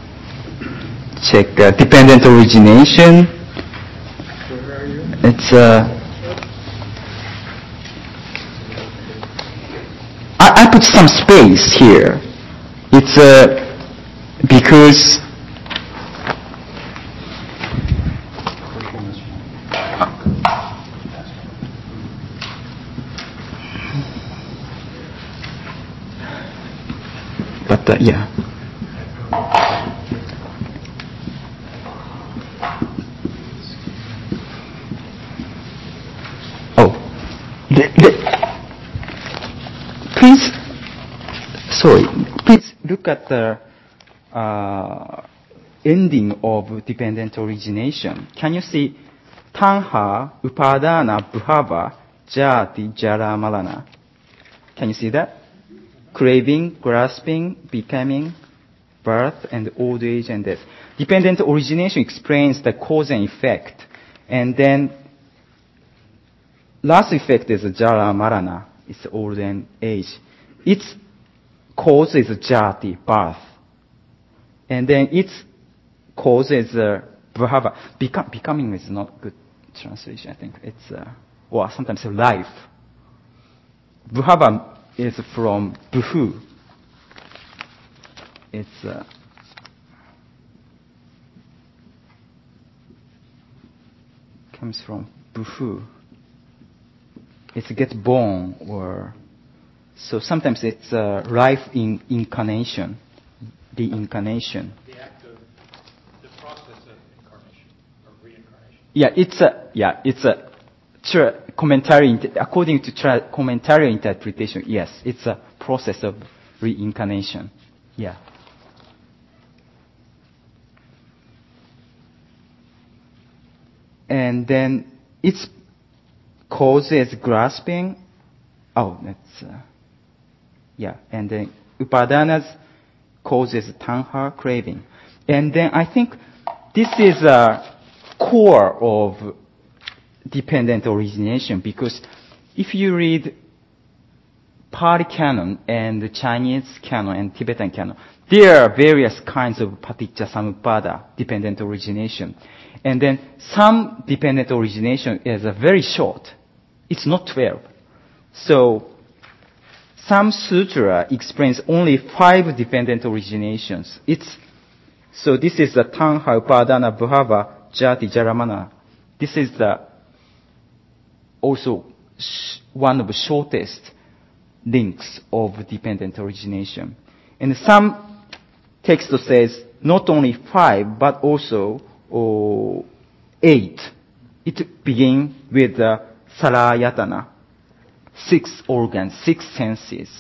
[SPEAKER 2] check uh, dependent origination. It's uh, I, I put some space here. It's uh, because but uh, yeah. Oh, the, the, please, sorry, please at the uh, ending of dependent origination. Can you see tanha, upadana, bhava, jati, jara, malana? Can you see that? Craving, grasping, becoming, birth, and old age and death. Dependent origination explains the cause and effect. And then last effect is jara marana. It's old and age. Its cause is jati, birth. And then its cause is uh, becoming is not good translation, I think. It's, uh, well, sometimes life. Bhava is from buhu. It's, uh, comes from buhu. It gets born or so sometimes it's uh, life in incarnation, the incarnation.
[SPEAKER 8] The act of, the process of incarnation, or reincarnation.
[SPEAKER 2] Yeah, it's a yeah, it's a tra- commentary according to tra- commentary interpretation. Yes, it's a process of reincarnation. Yeah. And then its cause is grasping, oh, that's, uh, yeah, and then Upadanas causes tanha craving. And then I think this is a core of dependent origination because if you read Pali Canon and Chinese Canon and Tibetan Canon, there are various kinds of paticca samuppada, dependent origination. And then some dependent origination is a very short. It's not 12. So some sutra explains only five dependent originations. It's so this is the Tanha Upadana Bhava Jati Jaramana. This is the also sh- one of the shortest links of dependent origination. And some text says not only five, but also oh, eight. It begins with the Salayatana. Six organs, six senses.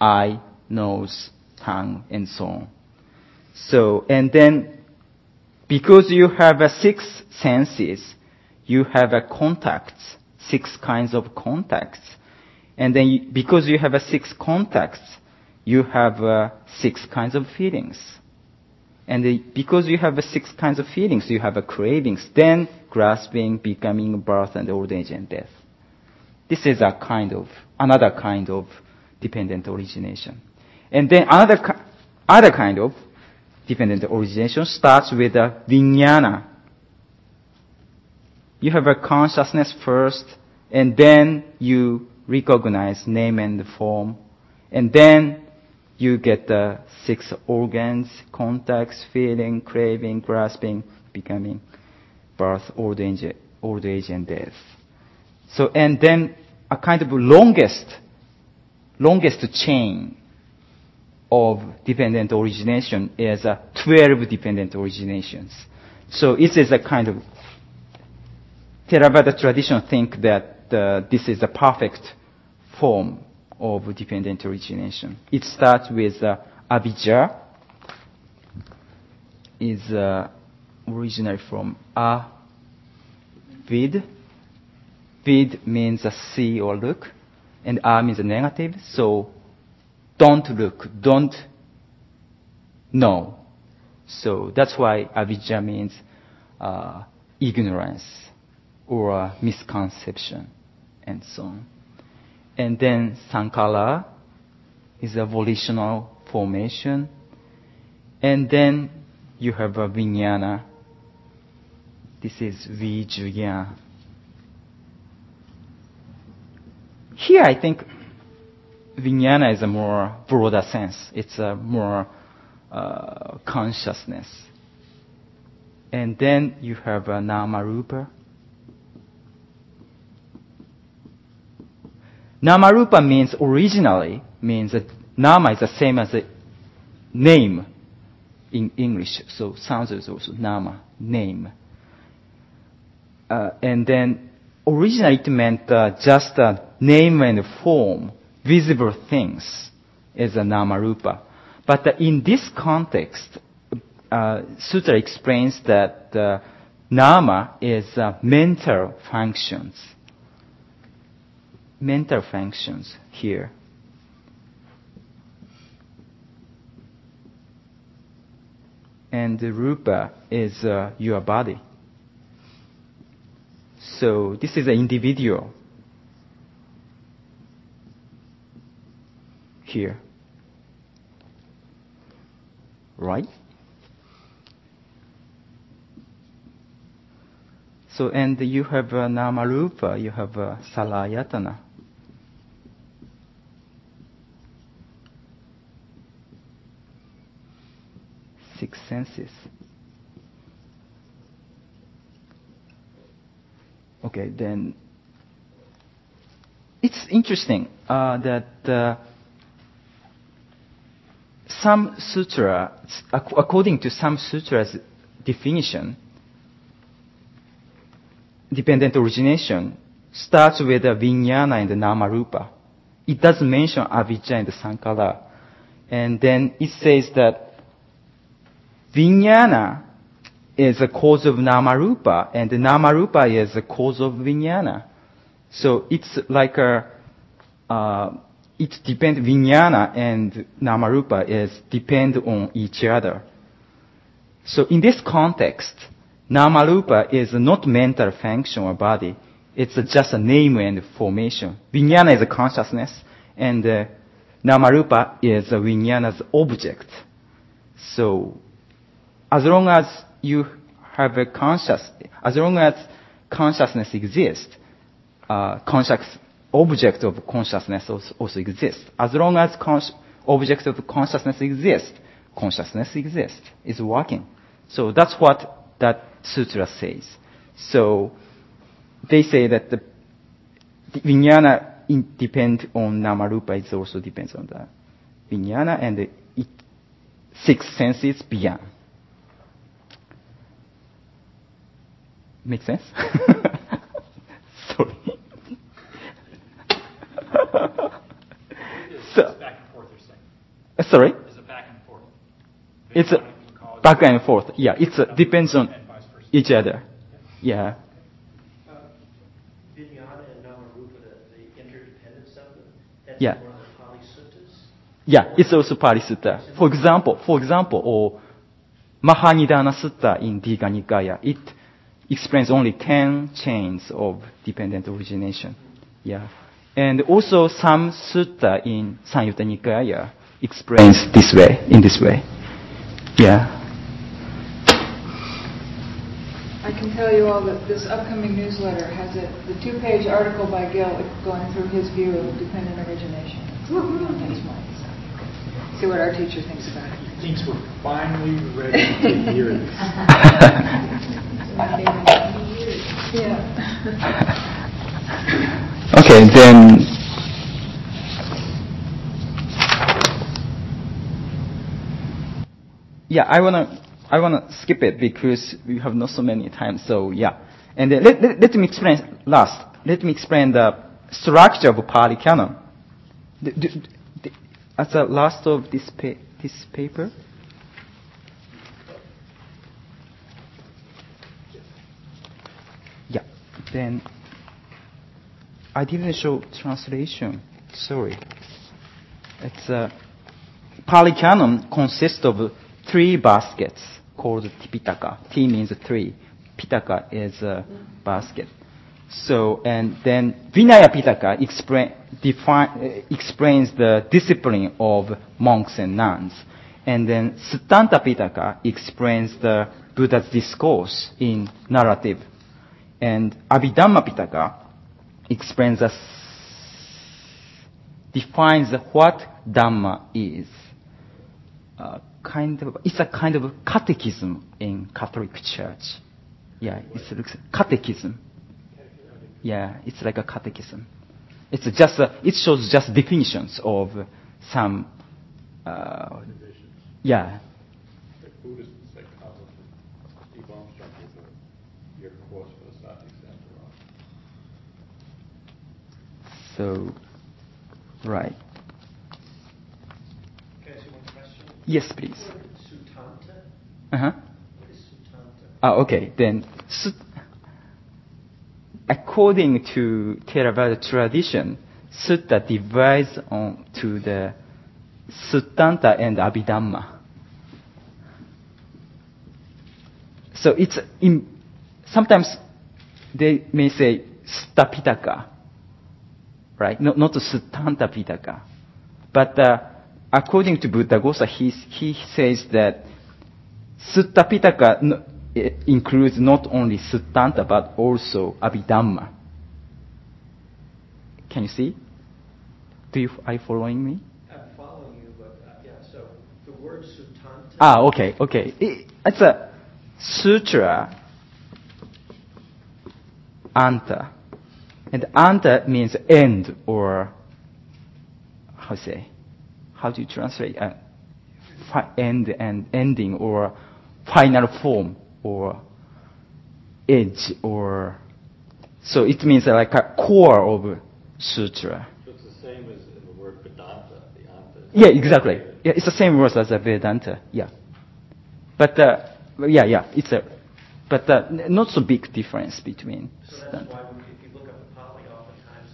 [SPEAKER 2] Eye, nose, tongue, and so on. So, and then, because you have a six senses, you have a contacts, six kinds of contacts. And then you, because you have a six contacts, you have uh, six kinds of feelings. And the, because you have a six kinds of feelings, you have a cravings, then grasping, becoming, birth, and old age and death. This is a kind of, another kind of dependent origination. And then another, other kind of dependent origination starts with a vijnana. You have a consciousness first, and then you recognize name and form, and then you get the six organs, contacts, feeling, craving, grasping, becoming, birth, old age, old age and death. So, and then a kind of longest, longest chain of dependent origination is uh, 12 dependent originations. So it is a kind of Theravada tradition think that uh, this is a perfect form of dependent origination. It starts with uh, avijja, is uh, originally from a vid. Means a see or look, and a means a negative. So don't look, don't know. So that's why avijja means uh, ignorance or misconception and so on. And then sankara is a volitional formation. And then you have a vijnana. This is vijnana. Here I think vijnana is a more broader sense. It's a more uh, consciousness. And then you have a nama rupa. Nama rupa means originally means that nama is the same as a name in English. So sounds is also nama, name. Uh, and then originally it meant uh, just a name and form, visible things is a nama rupa. But uh, in this context, uh, Sutra explains that uh, nama is uh, mental functions. Mental functions here. And the rupa is uh, your body. So this is an individual here. Right? So, and you have uh, Namarupa, you have uh, Salayatana. Six senses. Okay, then it's interesting uh, that uh, some sutra, according to some sutras definition, dependent origination starts with the vijnana and the namarupa. It doesn't mention avijja and the sankara. And then it says that vijnana is a cause of namarupa, and namarupa is a cause of vijnana. So it's like a uh, it depends, Vijnana and Namarupa is depend on each other. So in this context, Namarupa is not mental function or body. It's just a name and formation. Vijnana is a consciousness, and uh, Namarupa is a Vijnana's object. So, as long as you have a conscious, as long as consciousness exists, uh, conscious object of consciousness also, also exists. As long as cons- object of consciousness exists, consciousness exists, is working. So that's what that sutra says. So they say that the, the vijnana in, depend on namarupa, it also depends on the vijnana and the it, six senses beyond. Make sense? Sorry.
[SPEAKER 8] It's
[SPEAKER 2] So-
[SPEAKER 8] back and forth, you're saying.
[SPEAKER 2] Uh, Sorry?
[SPEAKER 8] It's a back and forth.
[SPEAKER 2] It's a
[SPEAKER 8] Vijnana can cause-
[SPEAKER 2] back and forth. Yeah, it's a, depends on
[SPEAKER 8] And vice versa.
[SPEAKER 2] each other. Yeah.
[SPEAKER 5] Uh, Vijnana and Namarupa, the, the interdependence of them, that's
[SPEAKER 2] Yeah.
[SPEAKER 5] one of the Pali Suttas.
[SPEAKER 2] Yeah, it's also Pali Sutta. For example, for example, or Mahanidana Sutta in Digha Nikaya, it explains only 10 chains of dependent origination. Yeah. And also some sutta in Samyutta Nikaya explains this way, in this way. Yeah.
[SPEAKER 7] I can tell you all that this upcoming newsletter has a, the two-page article by Gil going through his view of dependent origination. It's coming next month. so See what our teacher thinks about it.
[SPEAKER 9] Thinks we're finally ready to hear this.
[SPEAKER 2] Okay, then. Yeah, I wanna, I wanna skip it because we have not so many times. So yeah, and then let, let, let me explain last. Let me explain the structure of a Pali Canon. The, the, the last of this pa- this paper. Yeah, then I didn't show translation. Sorry. It's a Pali Canon consists of three baskets called Tipitaka. T means three. Pitaka is a basket. So, and then Vinaya Pitaka explain, define, uh, explains the discipline of monks and nuns. And then Suttanta Pitaka explains the Buddha's discourse in narrative. And Abhidhamma Pitaka explains us, defines what Dhamma is. Uh, kind of, it's a kind of catechism in Catholic Church. Yeah, it's looks catechism. Yeah, it's like a catechism. It's just a, it shows just definitions of some. Uh, yeah,
[SPEAKER 3] Like Buddhist psychology, Steve Armstrong is a, your course for the Sati Center on.
[SPEAKER 2] So right.
[SPEAKER 5] Can I ask you one question?
[SPEAKER 2] Yes, please.
[SPEAKER 5] Suttanta?
[SPEAKER 2] Uh huh.
[SPEAKER 5] What is Suttanta?
[SPEAKER 2] Ah, okay. Then, su- according to Theravada tradition, sutta divides on to the Suttanta and Abhidhamma. So it's in, sometimes they may say Sutta Pitaka, right? Not, not Suttanta Pitaka. But uh, according to Buddhaghosa, he, he says that Sutta Pitaka n- i- includes not only Suttanta but also Abhidhamma. Can you see? Do you, are you following me?
[SPEAKER 5] I'm following you, but, uh, yeah, so the word Suttanta.
[SPEAKER 2] Ah, okay, okay. I- It's a sutra, anta. And anta means end or, how to say, how do you translate? Uh, fi- end and ending or final form or edge or, so it means like a core of sutra.
[SPEAKER 3] So it's the same as in the word Vedanta, the Anta.
[SPEAKER 2] Yeah, exactly. Yeah, it's the same word as a Vedanta. Yeah, but uh, yeah, yeah, it's a, but uh, not so big difference between
[SPEAKER 5] So that's
[SPEAKER 2] Siddhanta.
[SPEAKER 5] why when- if you look up the Pali, oftentimes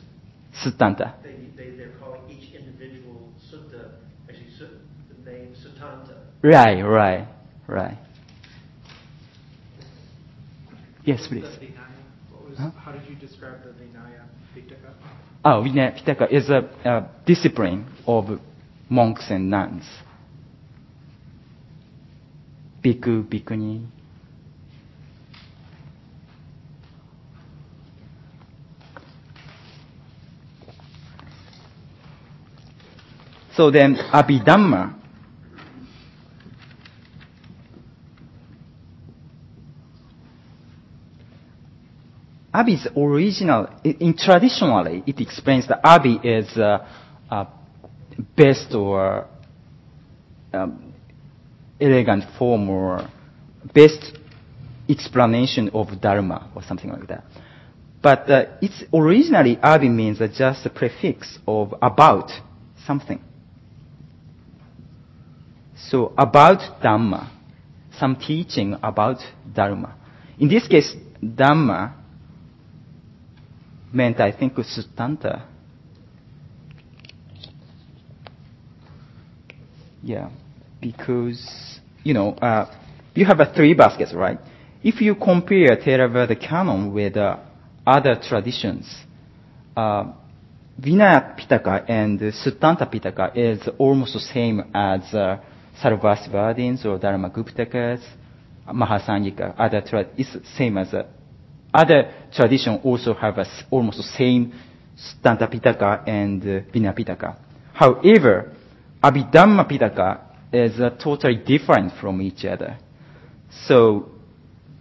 [SPEAKER 2] Siddhanta.
[SPEAKER 5] they, they, they're calling each individual sutta, actually the name Suttanta.
[SPEAKER 2] Right, right, right. Yes, please.
[SPEAKER 10] What was,
[SPEAKER 2] Huh?
[SPEAKER 10] How did you describe the Vinaya Pitaka?
[SPEAKER 2] Oh, Vinaya Pitaka is a, a discipline of monks and nuns. Bhikkhu, bhikkhuni. So then, Abhidhamma. Abhi is original. In, traditionally, it explains that Abhi is uh, uh, best or um, elegant form or best explanation of Dharma or something like that. But uh, it's originally Abhi means just a prefix of about something. So about Dhamma, some teaching about Dharma. In this case, Dhamma meant, I think, Suttanta. Yeah, because, you know, uh, you have a three baskets, right? If you compare Theravada canon with uh, other traditions, uh, Vinaya Pitaka and Suttanta Pitaka is almost the same as uh, Sarvastivadins or Dharmaguptakas, Mahasanghika, other tra- it's same as uh, other tradition also have almost the same Suttanta Pitaka and uh, Vinaya Pitaka. However, Abhidhamma Pitaka is uh, totally different from each other. So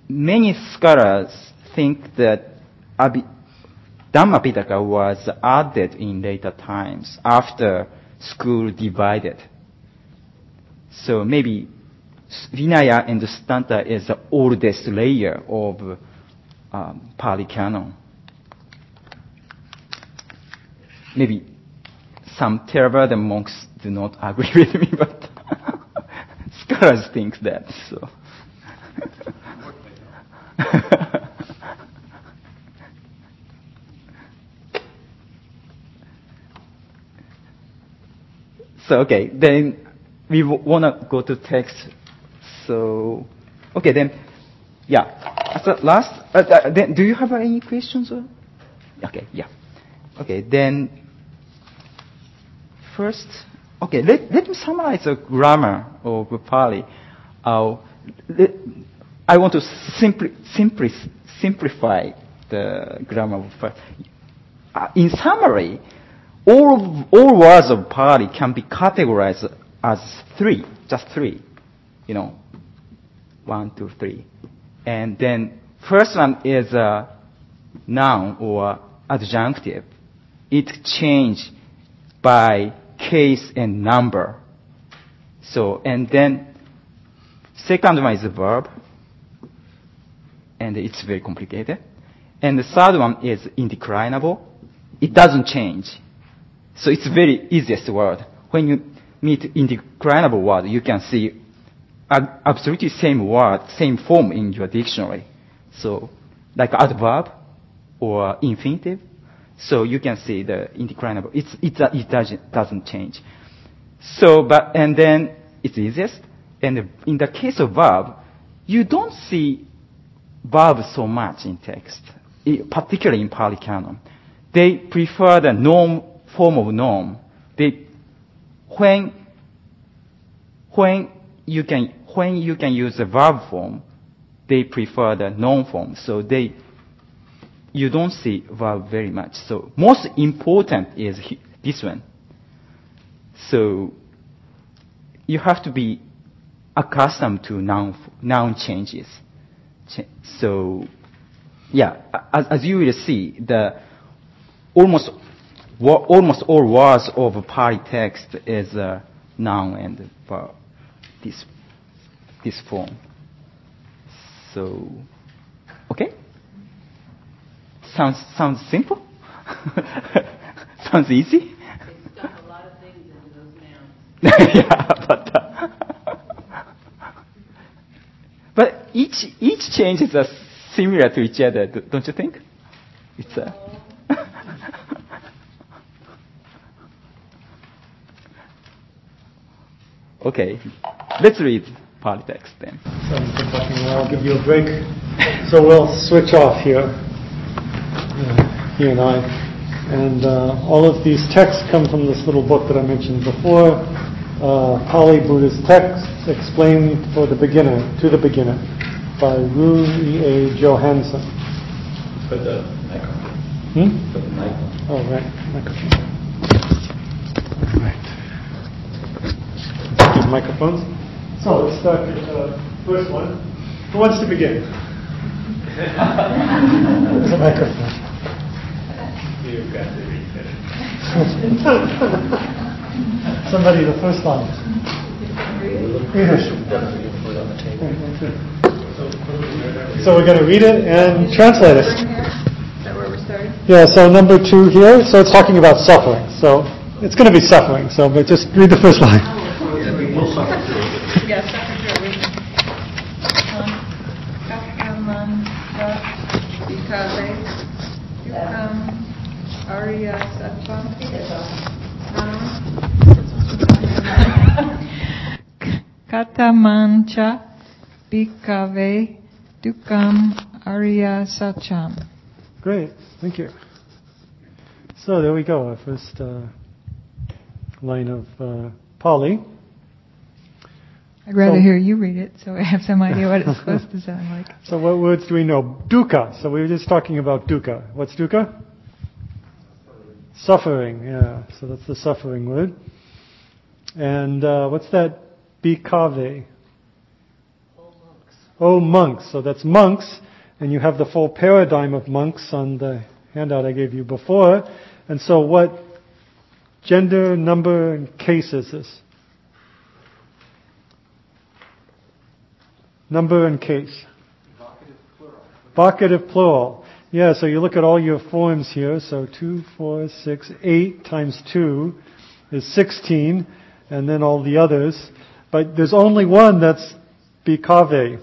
[SPEAKER 2] many scholars think that Abhi- Dhamma Pitaka was added in later times after school divided. So maybe Vinaya and Suttanta is the oldest layer of um, Pali canon. Maybe some Theravada monks do not agree with me, but scholars think that. So. so okay, then we w- wanna go to text. So okay, then yeah. So last, uh, uh, then do you have any questions? Okay, yeah. Okay, then first, okay, let, let me summarize the grammar of Pali. Uh, I want to simply, simply simplify the grammar of Pali. Uh, in summary, all, all words of Pali can be categorized as three, just three. You know, one, two, three. And then first one is a noun or adjunctive. It change by case and number. So, and then second one is a verb. And it's very complicated. And the third one is indeclinable. It doesn't change. So it's very easiest word. When you meet indeclinable word, you can see absolutely same word, same form in your dictionary. So, like adverb or infinitive. So you can see the indeclinable. It's, it's, a- it doesn't, doesn't change. So, but, and then it's easiest. And in the case of verb, you don't see verb so much in text, particularly in Pali Canon. They prefer the norm, form of norm. They, when, when you can, when you can use the verb form, they prefer the noun form. So they, you don't see verb very much. So most important is this one. So you have to be accustomed to noun, noun changes. So yeah, as, as you will see, the almost almost all words of Pali text is uh, noun and verb. This this form. So okay. Sounds sounds simple. sounds easy.
[SPEAKER 11] They stuff a lot of things into those nouns.
[SPEAKER 2] yeah, but uh, but each each changes are similar to each other, don't you think? It's a Okay, let's read Pali text then.
[SPEAKER 12] So I'm talking, I'll give you a break. So we'll switch off here, uh, he and I. And uh, all of these texts come from this little book that I mentioned before, uh, Pali Buddhist Texts Explained for the Beginner, to the Beginner, by Rune E. A. Johansson.
[SPEAKER 3] For the microphone.
[SPEAKER 12] Hmm?
[SPEAKER 3] For the microphone.
[SPEAKER 12] Oh, right, microphone. Right. Give microphones. So let's start with the first one. Who wants to begin? There's a microphone.
[SPEAKER 3] You've got to read.
[SPEAKER 12] Somebody, the first line. So we're going to read it and translate it.
[SPEAKER 7] Is that where we're starting?
[SPEAKER 12] Yeah, so number two here, so it's talking about suffering. So it's going to be suffering, so but just read the first line.
[SPEAKER 7] Yes, secretary. Kakaman Vikave Yukam Arya Sattva Katamancha Bhikkhave Dukam Arya Sacham.
[SPEAKER 12] Great, thank you. So there we go, our first uh, line of uh, Pali.
[SPEAKER 7] I'd rather
[SPEAKER 12] So-
[SPEAKER 7] hear you read it so I have some idea what it's supposed to sound like.
[SPEAKER 12] So what words do we know? Dukkha. So we were just talking about dukkha. What's dukkha? Suffering. Yeah. So that's the suffering word. And uh, what's that? Bhikkhave. Oh, monks. O monks. So that's monks, and you have the full paradigm of monks on the handout I gave you before. And so, what gender, number, and case is this? Number and case. Vocative plural. Vocative plural. Yeah, so you look at all your forms here. So 2, 4, 6, 8 times 2 is 16, and then all the others. But there's only one that's bhikkhave.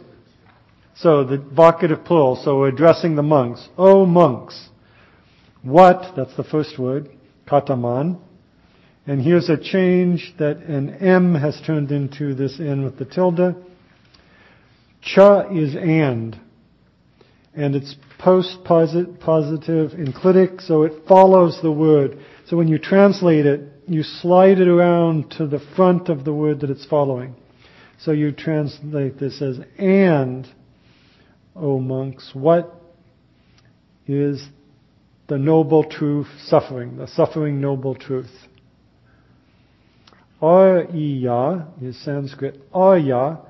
[SPEAKER 12] So the vocative plural. So we're addressing the monks. Oh, monks. What, that's the first word, kataman. And here's a change that an M has turned into this N with the tilde. Cha is and. And it's post positive enclitic, so it follows the word. So when you translate it, you slide it around to the front of the word that it's following. So you translate this as, and, O monks, what is the noble truth suffering, the suffering noble truth? Arya is Sanskrit. Arya,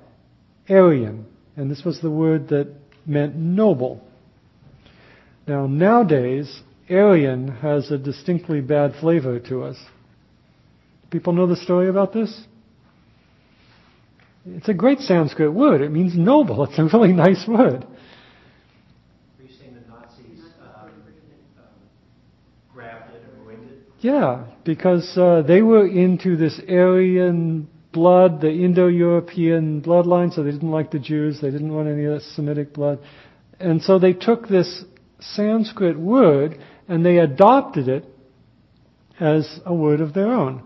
[SPEAKER 12] Aryan. And this was the word that meant noble. Now, nowadays, Aryan has a distinctly bad flavor to us. People know the story about this? It's a great Sanskrit word. It means noble. It's a really nice word.
[SPEAKER 5] Were you saying the Nazis um, um, grabbed it or ruined it?
[SPEAKER 12] Yeah, because uh, they were into this Aryan blood, the Indo-European bloodline, so they didn't like the Jews. They didn't want any of that Semitic blood. And so they took this Sanskrit word and they adopted it as a word of their own.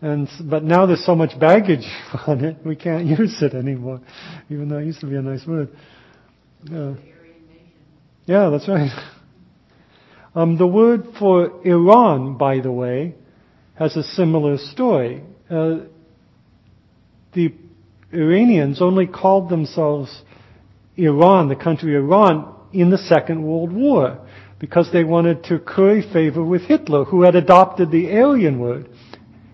[SPEAKER 12] And but now there's so much baggage on it, we can't use it anymore, even though it used to be a nice word. Yeah, yeah that's right. Um, the word for Iran, by the way, has a similar story. Uh, the Iranians only called themselves Iran, the country Iran, in the Second World War because they wanted to curry favor with Hitler, who had adopted the Aryan word.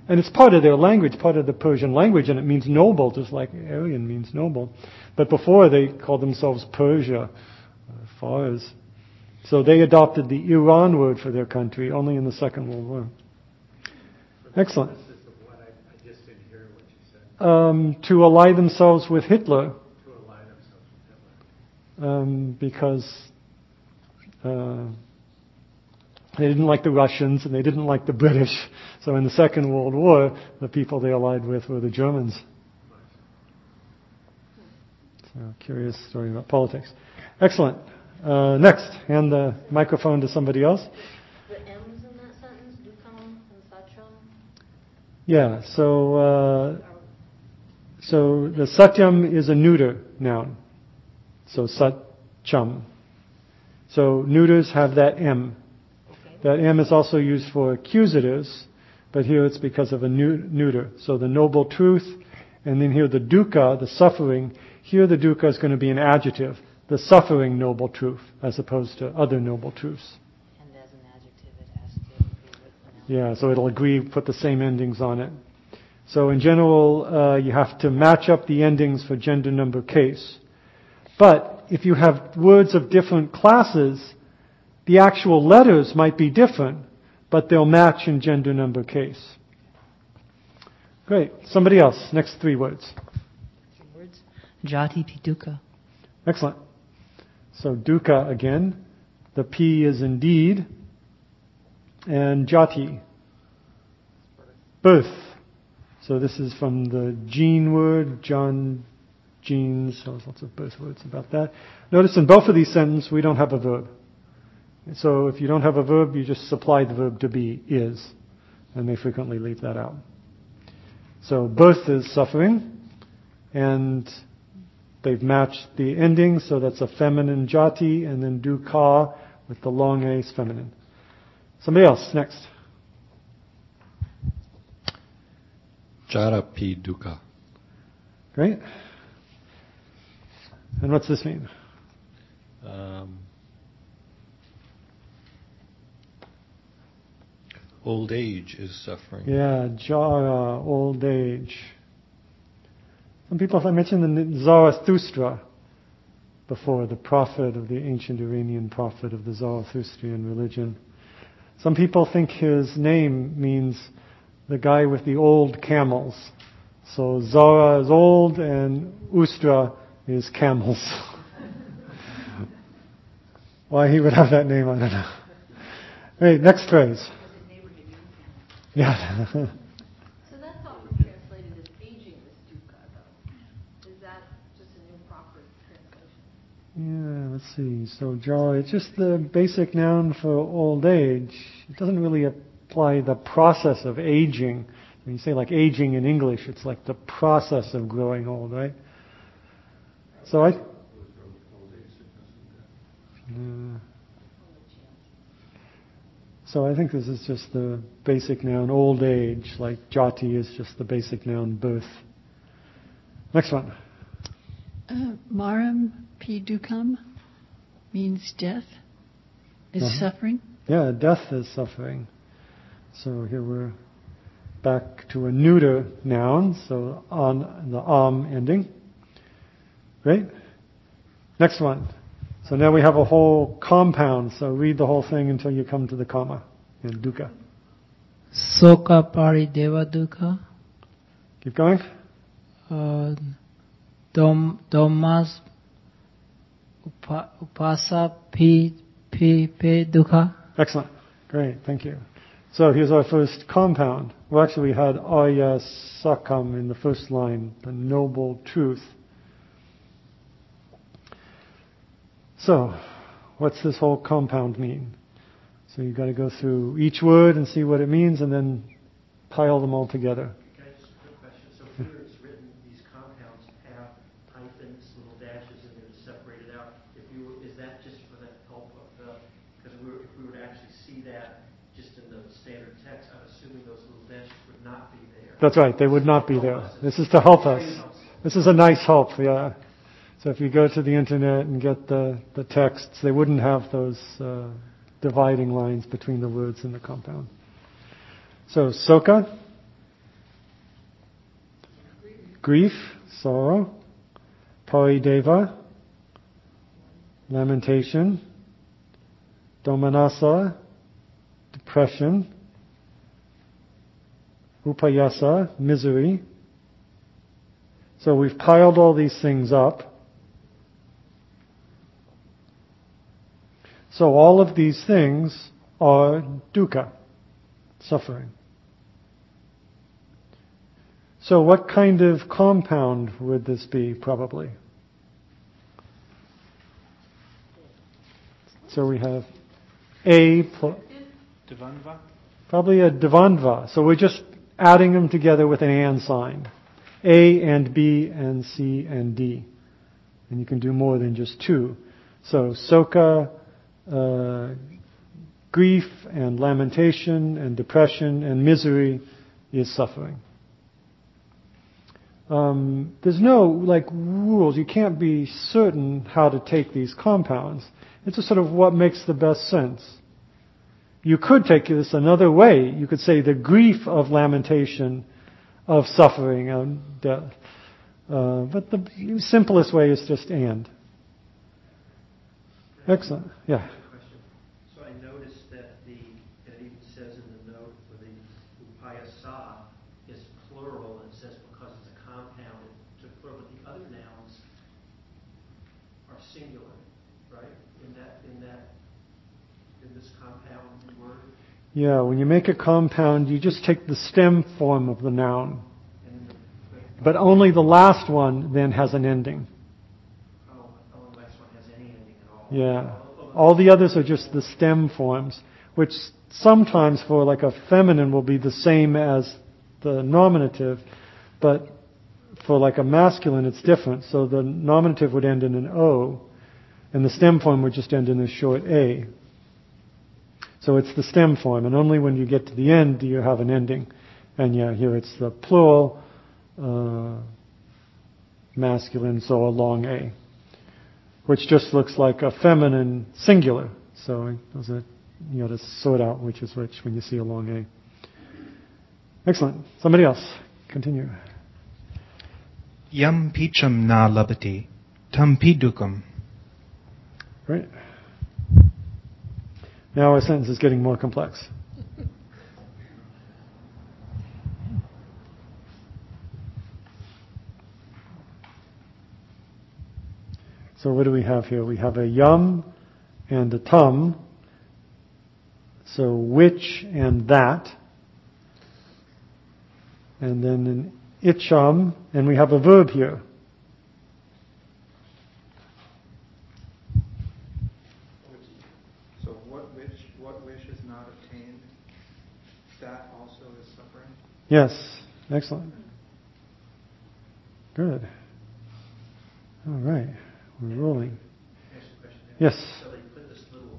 [SPEAKER 12] And it's part of their language, part of the Persian language, and it means noble, just like Aryan means noble. But before they called themselves Persia, uh, Fars. So they adopted the Iran word for their country only in the Second World War. Excellent. Um, to ally themselves with Hitler. Um, because uh, they didn't like the Russians and they didn't like the British. So in the Second World War, the people they allied with were the Germans. So curious story about politics. Excellent. Uh, next, hand the microphone to somebody else.
[SPEAKER 11] The M's in that sentence, Dukam and Sacham,
[SPEAKER 12] Yeah. So uh, So the satyam is a neuter noun. So satcham. So neuters have that M. That M is also used for accusatives, but here it's because of a neuter. So the noble truth, and then here the dukkha, the suffering. Here the dukkha is going to be an adjective, the suffering noble truth, as opposed to other noble truths.
[SPEAKER 11] And as an adjective, it has to agree with
[SPEAKER 12] Yeah, so it'll agree, put the same endings on it. So in general, uh, you have to match up the endings for gender number case. But if you have words of different classes, the actual letters might be different, but they'll match in gender number case. Great. Somebody else. Next three words.
[SPEAKER 11] Three words. Jati pituka.
[SPEAKER 12] Excellent. So dukkha again. The P is indeed. And jati. Birth. So this is from the gene word, John genes, so there's lots of birth words about that. Notice in both of these sentences we don't have a verb. So if you don't have a verb, you just supply the verb to be, is. And they frequently leave that out. So birth is suffering, and they've matched the ending, so that's a feminine jati, and then dukkha with the long A is feminine. Somebody else, next.
[SPEAKER 13] Jarapi dukkha.
[SPEAKER 12] Great. And what's this mean?
[SPEAKER 13] Um, old age is suffering.
[SPEAKER 12] Yeah, Jara, old age. Some people, I mentioned the Zarathustra before, the prophet of the ancient Iranian prophet of the Zarathustrian religion. Some people think his name means the guy with the old camels. So Zara is old and Ustra is camels. Why he would have that name, I don't know. Hey, next phrase. Yeah.
[SPEAKER 14] so that's always translated as aging dukkha, though. Is that just an improper translation?
[SPEAKER 12] Yeah, let's see. So Jara, it's just the basic noun for old age. It doesn't really apply the process of aging. When you say like aging in English, it's like the process of growing old, right? So I. Uh, so I think this is just the basic noun old age, like jati is just the basic noun birth. Next one.
[SPEAKER 15] Uh, maram pidukam means death. Is uh-huh. suffering.
[SPEAKER 12] Yeah, death is suffering. So here we're back to a neuter noun, so on the am ending. Great. Next one. So now we have a whole compound. So read the whole thing until you come to the comma in dukkha.
[SPEAKER 16] Soka pari deva dukkha.
[SPEAKER 12] Keep going.
[SPEAKER 16] Uh, dom, domas upasa pi pi pe dukkha.
[SPEAKER 12] Excellent. Great. Thank you. So here's our first compound. Well, actually, we had Arya Sakam in the first line, the noble truth. So, what's this whole compound mean? So you've got to go through each word and see what it means and then pile them all together.
[SPEAKER 5] Can I just a quick question? So here it's written these compounds have hyphens, little dashes, and they're separated out. If you is that just for the help of the because we if we were to actually see that just in the standard text, I'm assuming those little dashes would not be there.
[SPEAKER 12] That's right. They would not be there. This is to help us. This is a nice help. Yeah. So if you go to the internet and get the, the texts, they wouldn't have those uh, dividing lines between the words in the compound. So soka, grief, sorrow, parideva, lamentation, domanassa, depression, upayasa, misery. So we've piled all these things up. So all of these things are dukkha, suffering. So what kind of compound would this be, probably? So we have a pl-
[SPEAKER 10] Dvandva?
[SPEAKER 12] Probably a dvandva. So we're just adding them together with an and sign. A and B and C and D. And you can do more than just two. So soka, uh, grief and lamentation and depression and misery is suffering. Um, there's no like rules. You can't be certain how to take these compounds. It's just sort of what makes the best sense. You could take this another way. You could say the grief of lamentation, of suffering, of death. Uh, but the simplest way is just and. Excellent. Yeah.
[SPEAKER 5] So I noticed that the, it even says in the note for the upayasa is plural, and it says because it's a compound, it's plural, but the other nouns are singular, right? In that, in that, in this compound word?
[SPEAKER 12] Yeah, when you make a compound, you just take the stem form of the noun. But only the last one then has an ending. Yeah. All the others are just the stem forms, which sometimes for like a feminine will be the same as the nominative, but for like a masculine it's different. So the nominative would end in an O, and the stem form would just end in a short A. So it's the stem form, and only when you get to the end do you have an ending. And yeah, here it's the plural, uh, masculine, so a long A, which just looks like a feminine singular. So those are, you got to sort out which is which when you see a long A. Excellent. Somebody else, continue.
[SPEAKER 17] Yam picham na labati, tam pidukam.
[SPEAKER 12] Right. Now our sentence is getting more complex. So what do we have here? We have a yum and a tum. So which and that. And then an icham, and we have a verb here.
[SPEAKER 10] So what wish, what wish is not obtained, that also is suffering?
[SPEAKER 12] Yes, excellent. Good. All right, we're rolling.
[SPEAKER 5] Next question there.
[SPEAKER 12] Yes.
[SPEAKER 5] So they put this little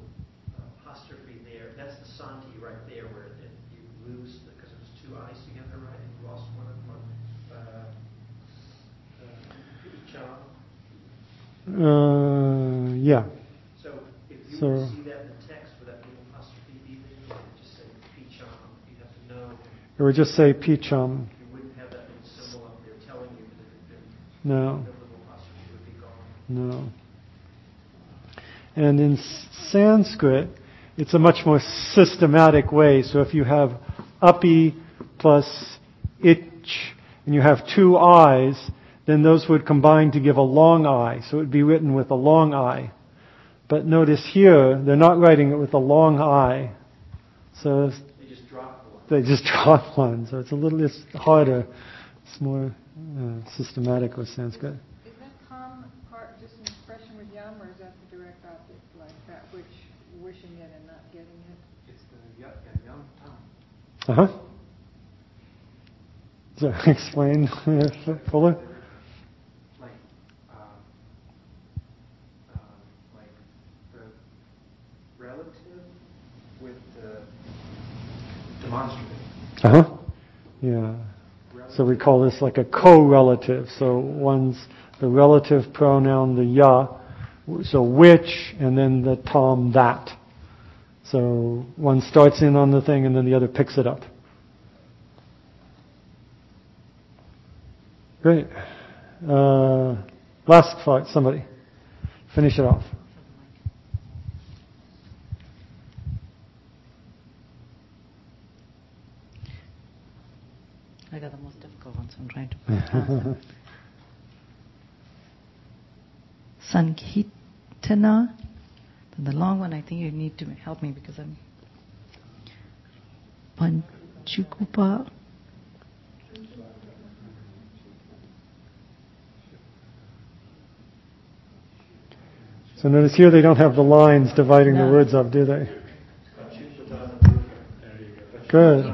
[SPEAKER 5] apostrophe there, that's the sandhi right there where it, you lose, because it was two eyes together, right? And you lost one of one. Uh, uh.
[SPEAKER 12] Uh, yeah.
[SPEAKER 5] So if you
[SPEAKER 12] So-
[SPEAKER 5] were to see that in the text, would that little apostrophe be there? Or would it just say Picham? You have to know.
[SPEAKER 12] It would just say pichum.
[SPEAKER 5] You wouldn't have that little symbol up there telling you that it had been,
[SPEAKER 12] No.
[SPEAKER 5] the little apostrophe would be gone.
[SPEAKER 12] No. And in Sanskrit, it's a much more systematic way. So if you have upi plus ich, and you have two eyes, then those would combine to give a long I. So it would be written with a long I. But notice here, they're not writing it with a long I. So
[SPEAKER 5] They just drop one.
[SPEAKER 12] they just drop one. So it's a little it's harder. It's more uh, systematic with Sanskrit.
[SPEAKER 7] Is that com part just an expression with yum, or is that the direct object, like that which wishing it and not getting it?
[SPEAKER 10] It's the yum, yeah, yum tum.
[SPEAKER 12] Uh huh. So explain fuller.
[SPEAKER 10] Like, um, um, like the relative with the demonstrative.
[SPEAKER 12] Uh huh. Yeah. So we call this like a co-relative. So one's the relative pronoun, the ya, so which, and then the tom, that. So one starts in on the thing and then the other picks it up. Great. Uh, last thought, somebody. Finish it off.
[SPEAKER 18] I got the most difficult ones, I'm trying to pronounce them. Sankitana. The long one, I think you need to help me because I'm. Panchukupa.
[SPEAKER 12] So notice here they don't have the lines dividing the words up, do they? Good.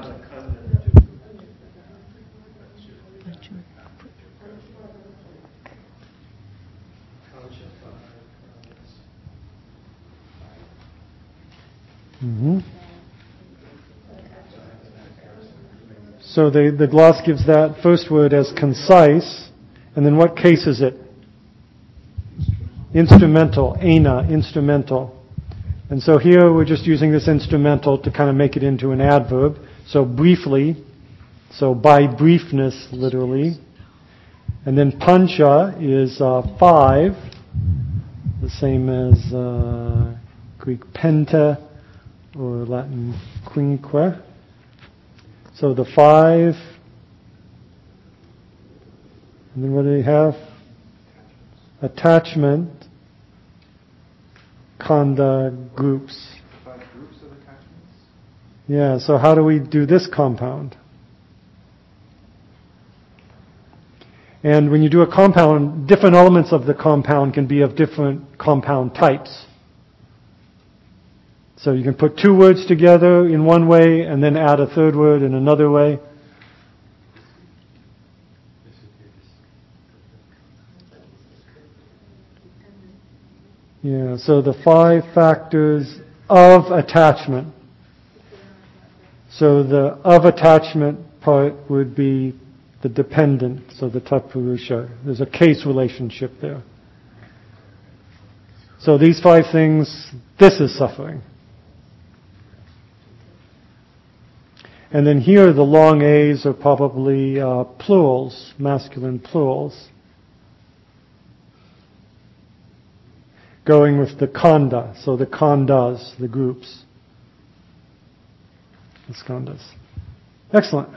[SPEAKER 12] hmm So the, the gloss gives that first word as concise, and then what case is it? Instrumental, ana, instrumental. And so here we're just using this instrumental to kind of make it into an adverb. So briefly, so by briefness, literally. And then pancha is uh, five, the same as uh, Greek penta or Latin quinque. So the five, and then what do we have? Attachment, khandha groups.
[SPEAKER 10] Five groups of attachments?
[SPEAKER 12] Yeah, so how do we do this compound? And when you do a compound, different elements of the compound can be of different compound types. So you can put two words together in one way and then add a third word in another way. Yeah, so the five factors of attachment. So the of attachment part would be the dependent, so the tatpurusha. There's a case relationship there. So these five things, this is suffering. And then here the long A's are probably uh, plurals, masculine plurals. Going with the khandha, so the khandhas, the groups. The skandhas. Excellent.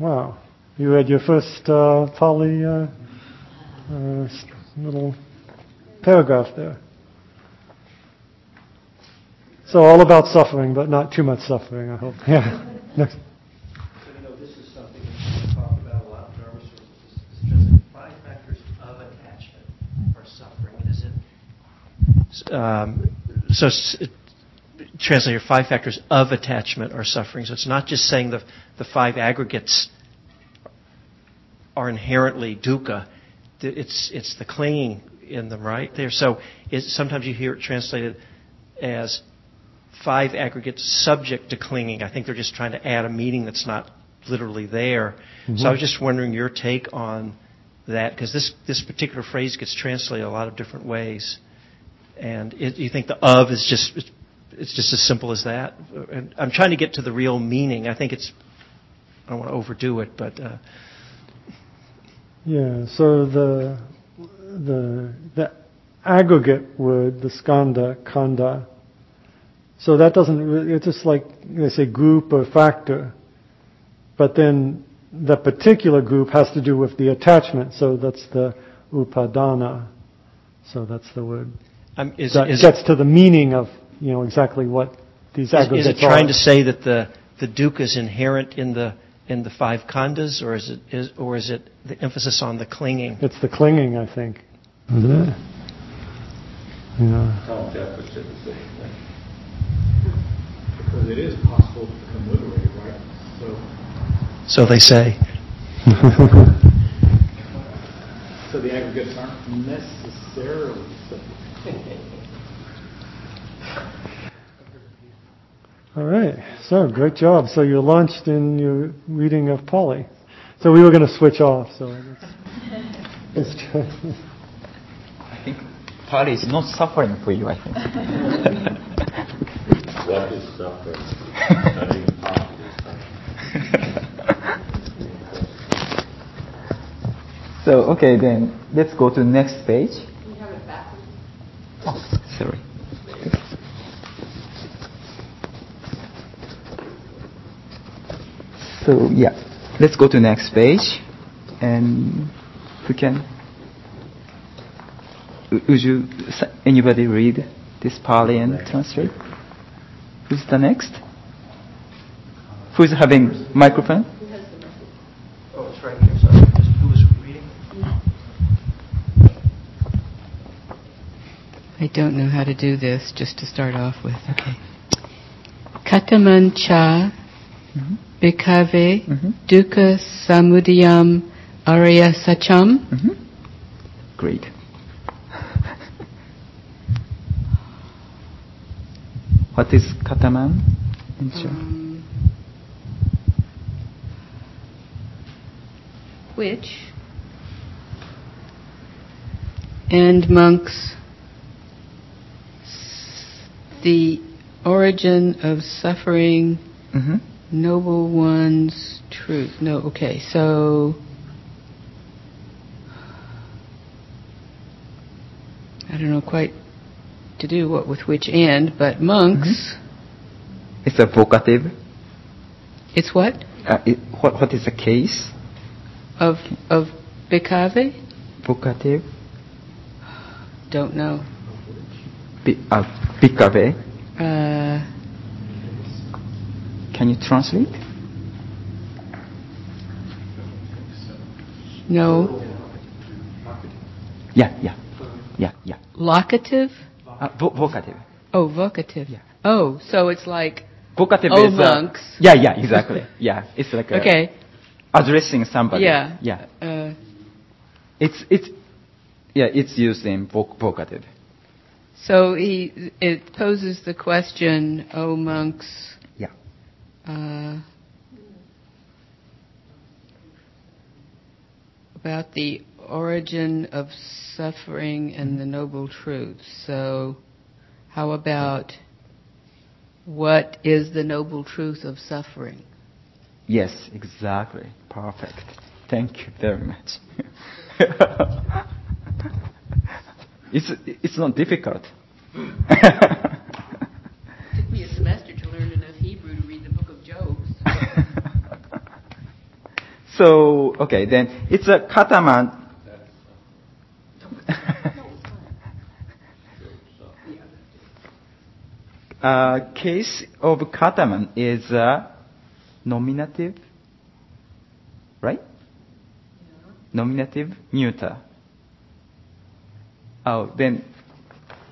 [SPEAKER 12] Wow. You had your first uh, Pali uh, uh, little paragraph there. So all about suffering, but not too much suffering, I hope. Yeah. Next.
[SPEAKER 5] So, you know, this is something that we talk about a lot in Dharma sources. It's just that five factors of attachment are suffering. Is it? Um, so, s- translate five factors of attachment are suffering. So it's not just saying the the five aggregates are inherently dukkha. It's it's the clinging in them, right there. So sometimes you hear it translated as five aggregates subject to clinging. I think they're just trying to add a meaning that's not literally there.
[SPEAKER 12] Mhm.
[SPEAKER 5] So I was just wondering your take on that because this this particular phrase gets translated a lot of different ways, and it, you think the of is just it's, just as simple as that. And I'm trying to get to the real meaning. I think it's I don't want to overdo it, but uh,
[SPEAKER 12] Yeah, so the the the aggregate word, the skandha, khandha. So that doesn't. really- It's just like they say group or factor, but then the particular group has to do with the attachment. So that's the upadana. So that's the word
[SPEAKER 5] um, is,
[SPEAKER 12] that
[SPEAKER 5] is,
[SPEAKER 12] gets to the meaning of you know exactly what these
[SPEAKER 5] is,
[SPEAKER 12] aggregates
[SPEAKER 5] is it trying
[SPEAKER 12] are.
[SPEAKER 5] to say that the the dukkha is inherent in the in the five khandhas, or is it is or is it the emphasis on the clinging?
[SPEAKER 12] It's the clinging, I think. Isn't? Yeah.
[SPEAKER 8] Tom Jeff the same thing. Because it is possible to become liberated, right? So,
[SPEAKER 5] So they say.
[SPEAKER 8] so the aggregates aren't necessarily separate.
[SPEAKER 12] All right. So great job. So you launched in your reading of Pali. So we were going to switch off. So let's, let's.
[SPEAKER 2] I think Pali is not suffering for you, I think.
[SPEAKER 13] What is suffering? Studying Pali is suffering.
[SPEAKER 2] so, okay, then let's go to the next page.
[SPEAKER 14] You have it backwards.
[SPEAKER 2] Oh, sorry. So, yeah, let's go to next page. And who can? Would you, anybody read this Pali and translate? Who's the next? Who's having microphone?
[SPEAKER 5] Oh, it's right here. Sorry. Just who was reading?
[SPEAKER 11] I don't know how to do this, just to start off with. Okay. Kataman cha bhikkhave dukkha samudayam Arya Sacham.
[SPEAKER 2] Mhm. Great. what is kataman? in
[SPEAKER 11] Um, which and monks s- the origin of suffering
[SPEAKER 2] Mhm.
[SPEAKER 11] noble one's truth no okay so I don't know quite to do what with which end, but monks
[SPEAKER 2] It's a vocative.
[SPEAKER 11] it's what
[SPEAKER 2] Uh, it, what, what is the case?
[SPEAKER 11] of of Bhikkhave
[SPEAKER 2] Vocative.
[SPEAKER 11] don't know
[SPEAKER 2] Bi- uh,
[SPEAKER 11] uh,
[SPEAKER 2] Can you translate?
[SPEAKER 11] no
[SPEAKER 2] Yeah, yeah, yeah, yeah.
[SPEAKER 11] locative
[SPEAKER 2] Uh, vo- vocative.
[SPEAKER 11] oh vocative Yeah. oh so it's like
[SPEAKER 2] Vocative
[SPEAKER 11] Oh,
[SPEAKER 2] is uh,
[SPEAKER 11] monks.
[SPEAKER 2] yeah, yeah, exactly. Yeah, it's like a,
[SPEAKER 11] okay
[SPEAKER 2] addressing somebody.
[SPEAKER 11] yeah
[SPEAKER 2] yeah.
[SPEAKER 11] uh,
[SPEAKER 2] It's it's yeah, it's used in voc- vocative.
[SPEAKER 11] So he it poses the question, O monks.
[SPEAKER 2] Yeah.
[SPEAKER 11] Uh, about the origin of suffering and the noble truth. So, how about what is the noble truth of suffering?
[SPEAKER 2] Yes, exactly. Perfect. Thank you very much. it's it's not difficult.
[SPEAKER 11] took me a semester to learn enough Hebrew to read the book of Job.
[SPEAKER 2] so okay, then it's a kataman. uh, case of kataman is uh, nominative, right? Nominative neuter. Oh, then,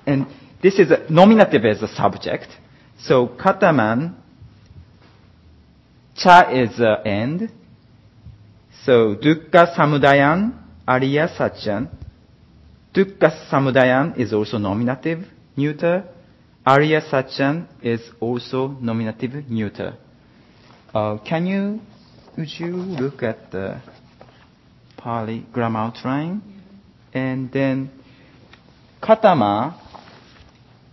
[SPEAKER 2] and this is a nominative as a subject. So kataman, cha is a end. So dukkha samudayan, ariya satyan. Dukkha samudayan is also nominative neuter. Arya Satyan is also nominative neuter. Uh, can you, would you look at the Pali grammar outline? And then katama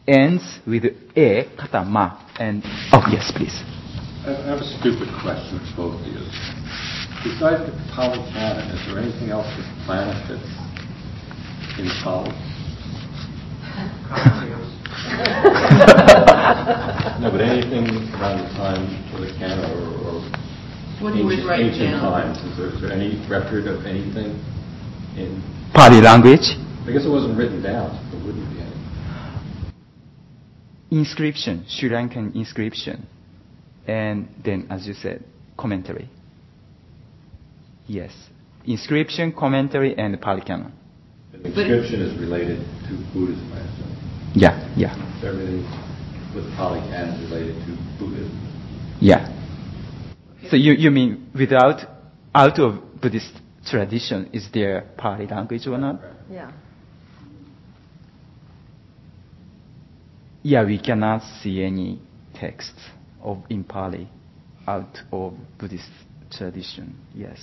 [SPEAKER 2] ends with a, katama. And, oh yes, please.
[SPEAKER 13] I I have a stupid question for both of you. Besides the Pali canon, is there anything else with planet that's in Pali? No, but anything around the time of the canon or, or
[SPEAKER 11] What he was
[SPEAKER 13] ancient,
[SPEAKER 11] writing
[SPEAKER 13] ancient
[SPEAKER 11] down.
[SPEAKER 13] times, is there, is there any record of anything in,
[SPEAKER 2] Pali language,
[SPEAKER 13] I guess it wasn't written down, so there wouldn't be any.
[SPEAKER 2] inscription, Sri Lankan inscription. And then, as you said, commentary. Yes. Inscription, commentary, and Pali canon.
[SPEAKER 13] The inscription is related to Buddhism, I assume.
[SPEAKER 2] Yeah, yeah,
[SPEAKER 13] So Everything with Pali canon is related to Buddhism.
[SPEAKER 2] yeah. So you, you mean without, out of Buddhist tradition, is there Pali language or not?
[SPEAKER 14] Yeah.
[SPEAKER 2] Yeah, we cannot see any text of in Pali out of Buddhist tradition. Yes.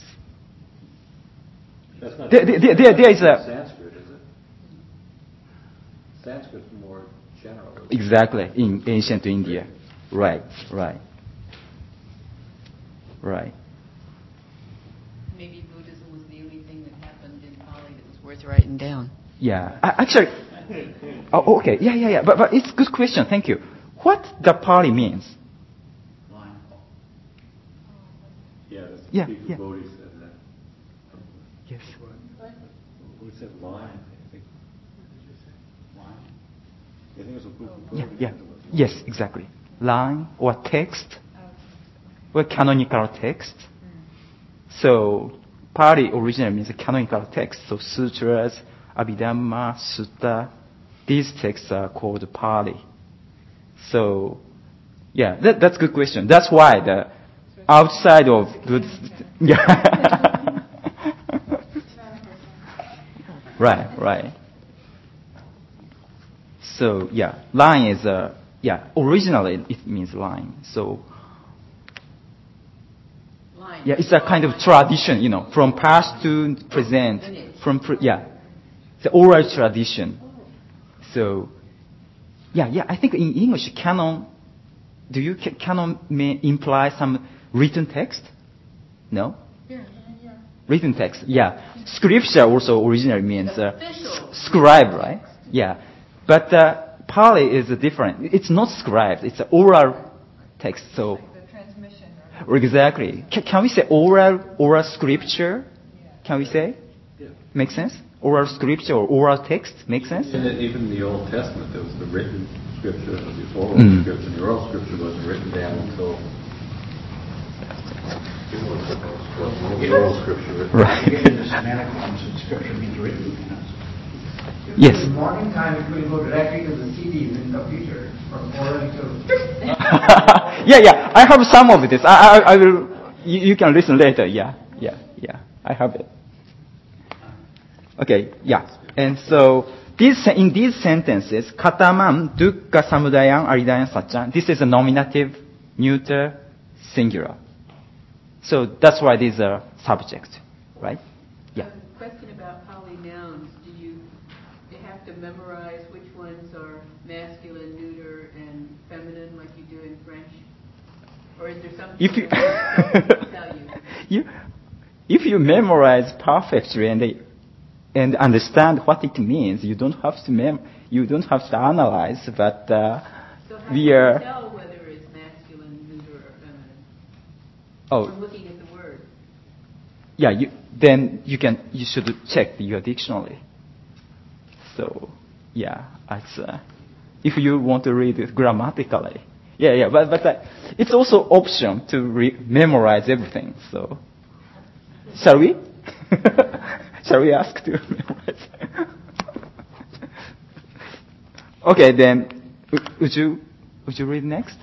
[SPEAKER 13] That's not
[SPEAKER 2] There- there- there- there- there is a-
[SPEAKER 13] Sanskrit, is it? Sanskrit's more general.
[SPEAKER 2] Exactly, in ancient India. Right, right. Right.
[SPEAKER 11] Maybe Buddhism was the only thing that happened in Pali that was worth writing down.
[SPEAKER 2] Yeah. A- Actually, oh, okay. Yeah, yeah, yeah. But, but it's a good question. Thank you. What the Pali means?
[SPEAKER 13] Yeah, that's
[SPEAKER 2] Yeah, yeah.
[SPEAKER 13] Bodhi said that.
[SPEAKER 2] Yes.
[SPEAKER 13] Who said line? I think. Line? I think it was a book.
[SPEAKER 2] Yeah, yeah. Yes, exactly. Line or text, or canonical text. So, Pali originally means a canonical text. So, sutras, Abhidhamma, Sutta, these texts are called Pali. So, yeah, that, that's a good question. That's why the outside of Buddhist, yeah. Right, right. So yeah, line is a yeah. Originally it means line. So yeah, it's a kind of tradition, you know, from past to present. From pre- yeah, the oral tradition. So yeah, yeah. I think in English canon. Do you ca- canon may imply some written text? No. Written text, yeah. Scripture also originally means uh, scribe, right? Yeah. But uh, Pali is different. It's not scribed. It's an oral text. So exactly. Ca can we say oral oral scripture? Can we say? Make sense? Oral scripture or oral text make sense?
[SPEAKER 13] And even the Old Testament, there was the written scripture, before the oral
[SPEAKER 2] Mm.
[SPEAKER 13] scripture. The oral scripture wasn't written down until the oral scripture.
[SPEAKER 2] Right.
[SPEAKER 3] Given the semantic ones, that scripture means written. you know.
[SPEAKER 2] Yes.
[SPEAKER 4] In modern time, it will go directly to the CDs in the future, from oral to.
[SPEAKER 2] yeah, yeah. I have some of this. I, I, I will. You, you can listen later. Yeah, yeah, yeah. I have it. Okay, yeah. And so this in these sentences, katamam, dukkha, samudayam, aridayam, satcham. This is a nominative, neuter, singular. So that's why these are subject, right? Yeah.
[SPEAKER 11] Question about Pali nouns. Do you, have to memorize which ones are masculine, neuter, and feminine like you do in French? Or is there something
[SPEAKER 2] If you?
[SPEAKER 11] you
[SPEAKER 2] if you memorize perfectly and they, and understand what it means, you don't have to mem you don't have to analyze. But uh,
[SPEAKER 11] So how
[SPEAKER 2] we
[SPEAKER 11] do you
[SPEAKER 2] are
[SPEAKER 11] tell whether it's masculine, neuter, or feminine?
[SPEAKER 2] oh
[SPEAKER 11] From looking at the word.
[SPEAKER 2] yeah you then you can you should check your dictionary. So yeah, it's uh, if you want to read it grammatically. Yeah, yeah, but but uh, it's also option to re- memorize everything. So shall we? shall we ask to memorize? okay, then would you would you read next?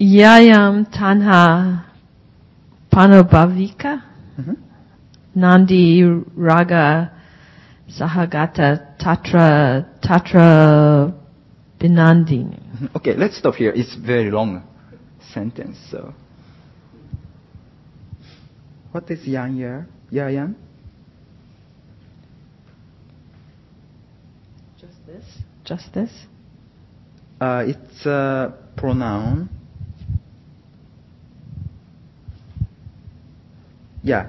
[SPEAKER 19] Yayam Tanha Panobhavika
[SPEAKER 2] Mhm.
[SPEAKER 19] Nandi Raga Sahagata Tatra Tatra Binandini.
[SPEAKER 2] Mhm. Okay, let's stop here. It's very long sentence. So, what is yang ya? Ya yang?
[SPEAKER 19] Just this? Just this?
[SPEAKER 2] Uh, it's a pronoun. Yeah,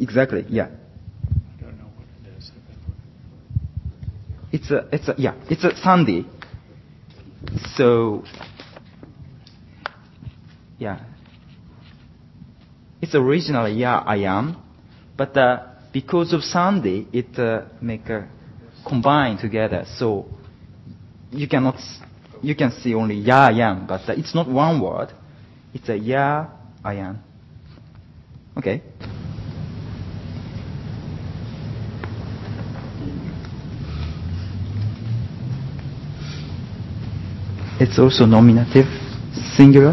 [SPEAKER 2] exactly. Yeah.
[SPEAKER 9] I don't know what it is.
[SPEAKER 2] It's a, it's a, yeah, it's a sandhi. So, yeah. It's originally, yeah, I am. But uh, because of sandhi, it uh, make a combine together. So, you cannot, you can see only yeah, I am. But uh, it's not one word. It's a yeah, I am. Okay. It's also nominative, singular.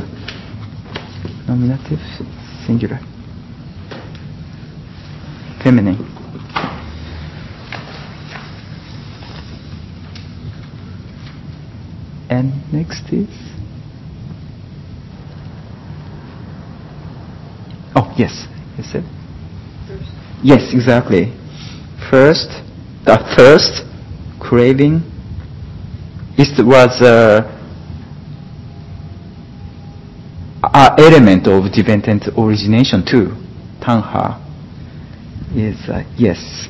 [SPEAKER 2] Nominative, singular. Feminine. And next is. Oh, yes. Yes, it? Yes, exactly. First, the first craving. It was uh, a element of dependent origination too. Tanha is uh, yes.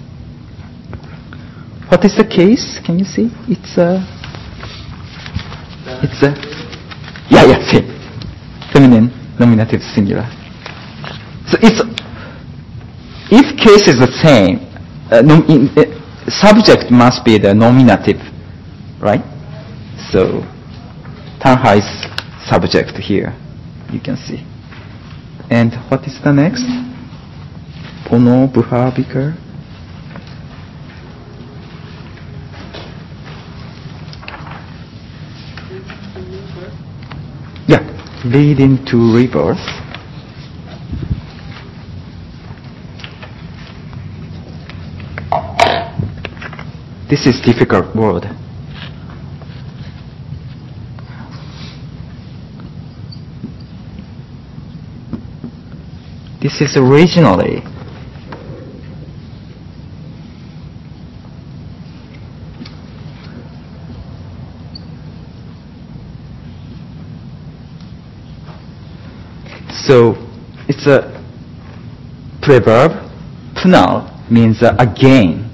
[SPEAKER 2] What is the case? Can you see? It's a. It's a. Yeah, yeah, fe- feminine nominative singular. So it's if case is the same, uh, nom- in, uh, subject must be the nominative, right? So Tanha is subject here. You can see. And what is the next? Pono Buhavika. Yeah, leading to rebirth. this is difficult word. This is originally So it's a preverb. Punal means uh, again.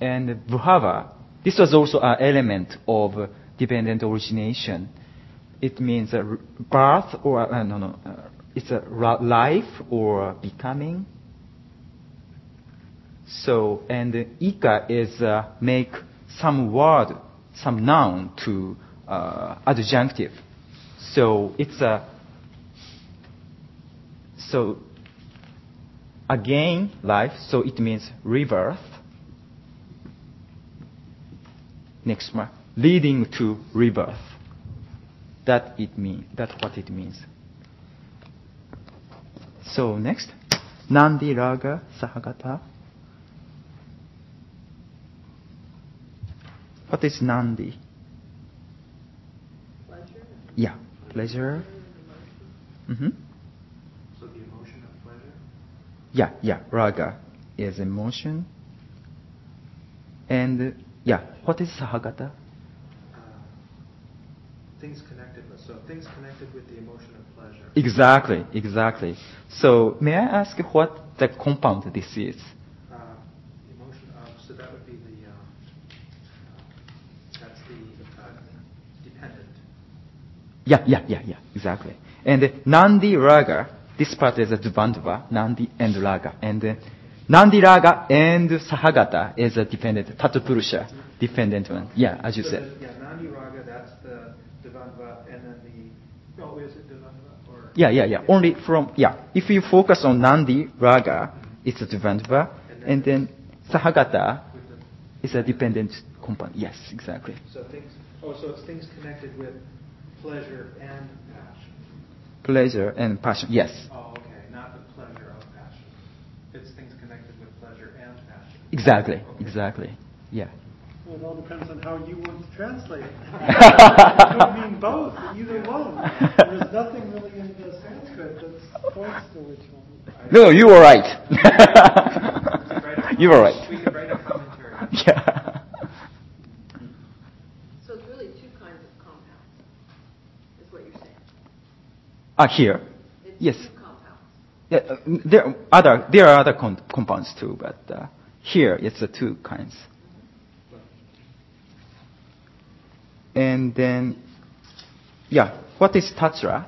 [SPEAKER 2] And bhava, this was also an element of dependent origination. It means uh, birth or, uh, no, no, uh, it's a life or becoming. So, and ika is uh, make some word, some noun to uh, adjunctive. So it's a so again life. So it means rebirth. Next one, leading to rebirth. That it mean. That's what it means. So next, Nandi Raga Sahagata. What is Nandi? Pleasure. Yeah, pleasure. Mm-hmm.
[SPEAKER 10] So the emotion of pleasure?
[SPEAKER 2] Yeah, yeah, raga is emotion. And yeah, what is sahagata?
[SPEAKER 10] Uh, things connected with. So things connected with the emotion of pleasure.
[SPEAKER 2] Exactly, exactly. So may I ask what the compound this is?
[SPEAKER 10] Uh, emotion of. So that would be the. Uh, uh, that's the uh, dependent.
[SPEAKER 2] Yeah, yeah, yeah, yeah, exactly. And uh, Nandi Raga, this part is a Dvandva, Nandi and Raga. And uh, Nandi Raga and Sahagata is a dependent, Tatpurusha, dependent one. Yeah, as you
[SPEAKER 10] so
[SPEAKER 2] said.
[SPEAKER 10] The, yeah, Nandi Raga, that's the And then the. Oh, is it Dvandva? Or
[SPEAKER 2] Yeah, yeah, yeah. Only from, yeah. If you focus on Nandi Raga, it's a Dvandva. And then Sahagata is a dependent compound. Yes, exactly.
[SPEAKER 10] So things. Oh, so it's things connected with pleasure and passion.
[SPEAKER 2] Pleasure and passion. Yes.
[SPEAKER 10] Oh, okay. Not the pleasure of passion. It's things connected with pleasure and passion.
[SPEAKER 2] Exactly, exactly. Yeah.
[SPEAKER 9] Well, it all depends on how you want to translate it. it could mean both, either one. There's nothing really in the Sanskrit that points to which one.
[SPEAKER 2] No, you were right. you were right.
[SPEAKER 10] We could write a commentary.
[SPEAKER 2] Yeah.
[SPEAKER 14] So it's really two kinds of compounds, is what you're saying.
[SPEAKER 2] Ah, here.
[SPEAKER 14] It's
[SPEAKER 2] Yes.
[SPEAKER 14] two.
[SPEAKER 2] Yeah, uh, there are other there are other con- compounds too, but uh, here it's the two kinds. And then, yeah, what is tatra?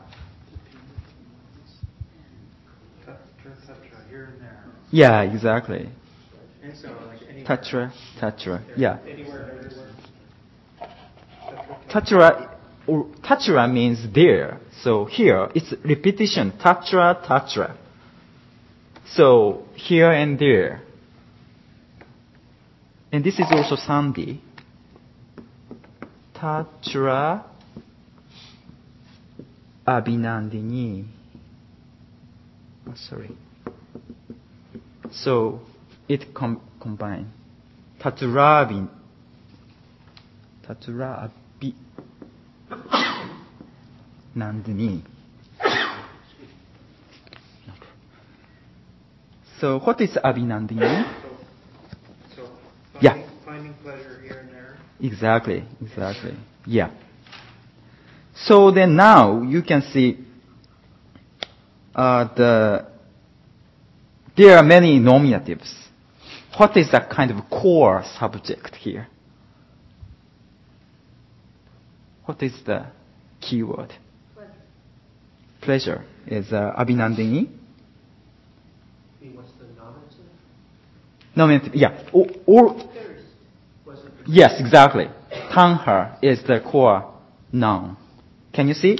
[SPEAKER 2] Yeah, exactly. Tatra, tatra. Yeah, tatra. Tatra means there. So here it's repetition. Tatra, tatra. So here and there. And this is also Sandhi. Tatra Abhinandini. Oh, sorry. So it com- combine. Tatra Abhin. Tatra. So what is Abhinandini?
[SPEAKER 10] So,
[SPEAKER 2] Yeah.
[SPEAKER 10] finding, finding pleasure here and there.
[SPEAKER 2] Exactly, exactly. Yeah. So then now you can see uh, the there are many nominatives. What is the kind of core subject here? What is the keyword? Pleasure is uh, abhinandini.
[SPEAKER 5] What's the nominative?
[SPEAKER 2] Nominative, yeah. Or, or Yes, exactly. Tanha is the core noun. Can you see?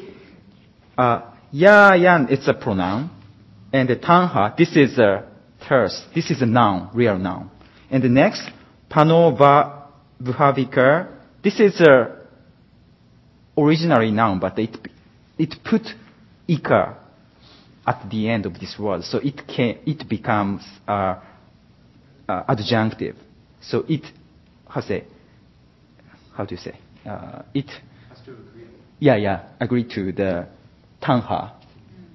[SPEAKER 2] Uh, ya yan, it's a pronoun. And the tanha, this is a terse. This is a noun, real noun. And the next, panova bhavika, this is a originally noun, but it, it put ika at the end of this word. So it can, it becomes a uh, adjunctive. So it, how say, how do you say? Uh, it, yeah, yeah, agree to the tanha.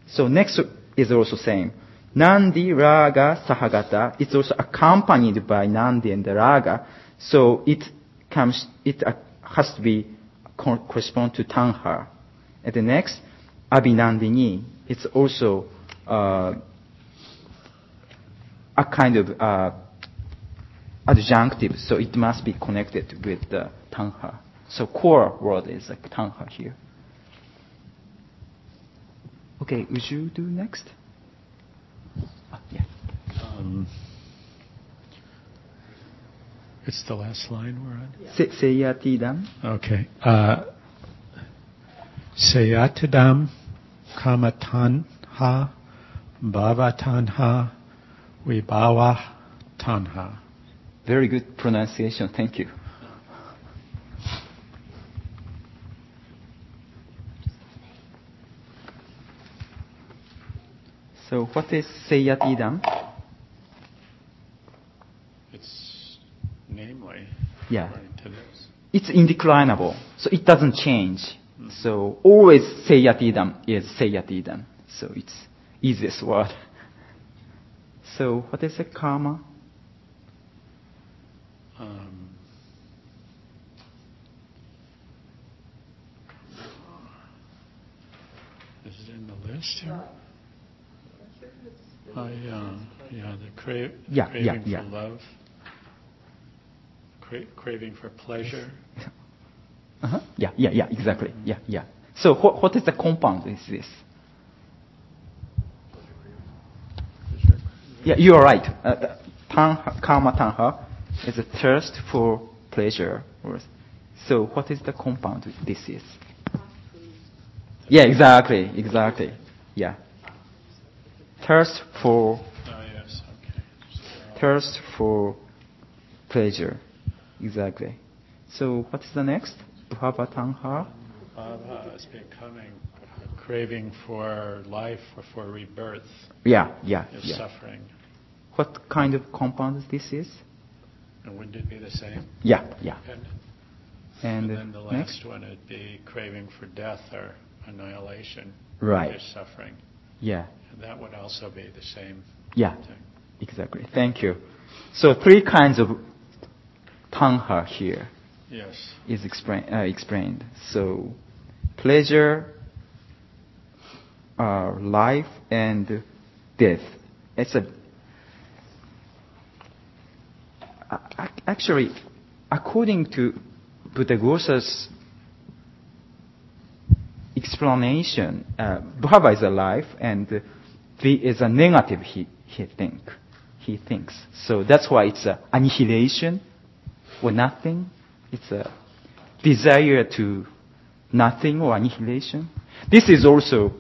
[SPEAKER 2] So next is also same. Nandi, raga, sahagata. It's also accompanied by nandi and raga. So it comes, it uh, has to be co- correspond to tanha. And the next, abhinandini. It's also uh, a kind of uh, adjunctive, so it must be connected with the tanha. So core word is a tanha here. Okay, would you do next? Ah, yeah.
[SPEAKER 9] Um, It's the last line we're on?
[SPEAKER 2] Se- Seyatidam.
[SPEAKER 9] Okay. Uh, Sayatidam kamatanha bhavatanha vibhava tanha.
[SPEAKER 2] Very good pronunciation. Thank you. So what is Seyatidam?
[SPEAKER 9] It's namely
[SPEAKER 2] Yeah.
[SPEAKER 9] according to this.
[SPEAKER 2] It's indeclinable, so it doesn't change. So always Seyatidam is Seyatidam. So it's easiest word. So what is a karma?
[SPEAKER 9] Um, is it in the list here? I, uh, yeah, the cra-
[SPEAKER 2] Yeah,
[SPEAKER 9] craving
[SPEAKER 2] yeah,
[SPEAKER 9] for love, cra- craving for pleasure.
[SPEAKER 2] Uh-huh. Yeah, yeah, yeah, exactly. Yeah, yeah. So what, what is the compound is this? Yeah, you are right. Uh, uh, tanha, kama tanha is a thirst for pleasure. So what is the compound this is? Yeah, exactly, exactly. Yeah. Thirst for
[SPEAKER 9] Oh, yes, okay.
[SPEAKER 2] thirst for pleasure. Exactly. So what is the next? Bhava tanha.
[SPEAKER 9] Bhava is becoming craving for life or for rebirth.
[SPEAKER 2] Yeah, yeah,
[SPEAKER 9] Is
[SPEAKER 2] yeah.
[SPEAKER 9] suffering.
[SPEAKER 2] What kind of compound this is?
[SPEAKER 9] And wouldn't it be the same?
[SPEAKER 2] Yeah, yeah.
[SPEAKER 9] Dependent?
[SPEAKER 2] And,
[SPEAKER 9] then the
[SPEAKER 2] next?
[SPEAKER 9] last one would be craving for death or annihilation.
[SPEAKER 2] Right.
[SPEAKER 9] Is suffering.
[SPEAKER 2] Yeah,
[SPEAKER 9] And that would also be the same
[SPEAKER 2] yeah,
[SPEAKER 9] thing.
[SPEAKER 2] exactly. Thank you. So three kinds of tanha here
[SPEAKER 9] Yes.
[SPEAKER 2] is explain, uh, explained. So pleasure, uh, life, and death. It's a actually, according to Buddhaghosa's explanation, uh, bhava is a life and v is a negative. He he think he thinks. So that's why it's a annihilation or nothing. It's a desire to nothing or annihilation. This is also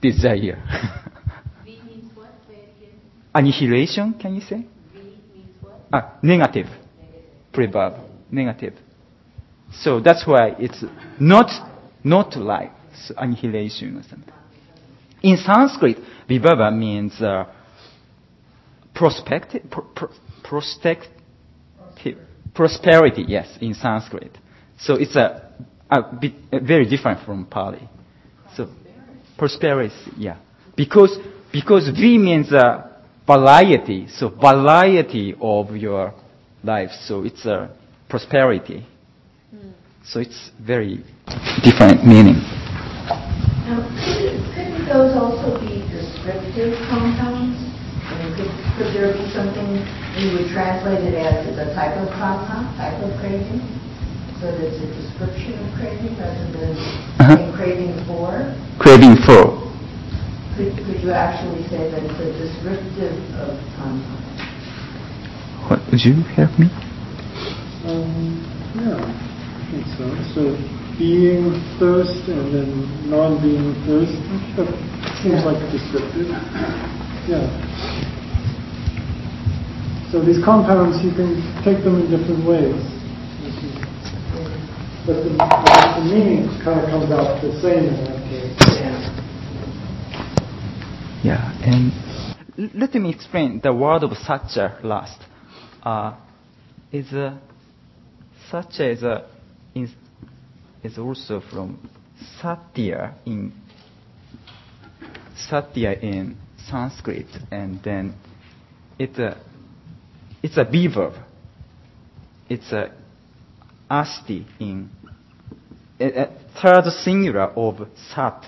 [SPEAKER 2] desire.
[SPEAKER 14] V means what? Say it again.
[SPEAKER 2] annihilation, can you say?
[SPEAKER 14] V means what?
[SPEAKER 2] Ah, negative. Preverb. Negative. So that's why it's not, not like so annihilation or something. In Sanskrit, vibhava means uh, prospective, pro, pro, prospective, prosperity, yes, in Sanskrit. So it's a, a bit uh, very different from Pali. So prosperity, yeah. Because because V means uh, variety, so variety of your life. So it's a prosperity. So it's very different meaning.
[SPEAKER 6] Now, couldn't couldn't those also be descriptive compounds? I mean, could, could there be something you would translate it as as a type of compound, type of craving? So that it's a description of craving rather than
[SPEAKER 2] Uh-huh.
[SPEAKER 6] craving for?
[SPEAKER 2] Craving for.
[SPEAKER 6] Could, could you actually say that it's a descriptive of compound?
[SPEAKER 2] What, would you help me?
[SPEAKER 12] Um, yeah, I think so. So being thirst and then non-being thirst, that seems like descriptive. Yeah. So these compounds, you can take them in different ways. But the, the meaning kind of comes out the same in that case.
[SPEAKER 2] Yeah, and let me explain the word of sacca last. uh, is uh, such as a is, is also from satya in satya in Sanskrit, and then it's a it's a beaver. It's a asti in a, a third singular of sat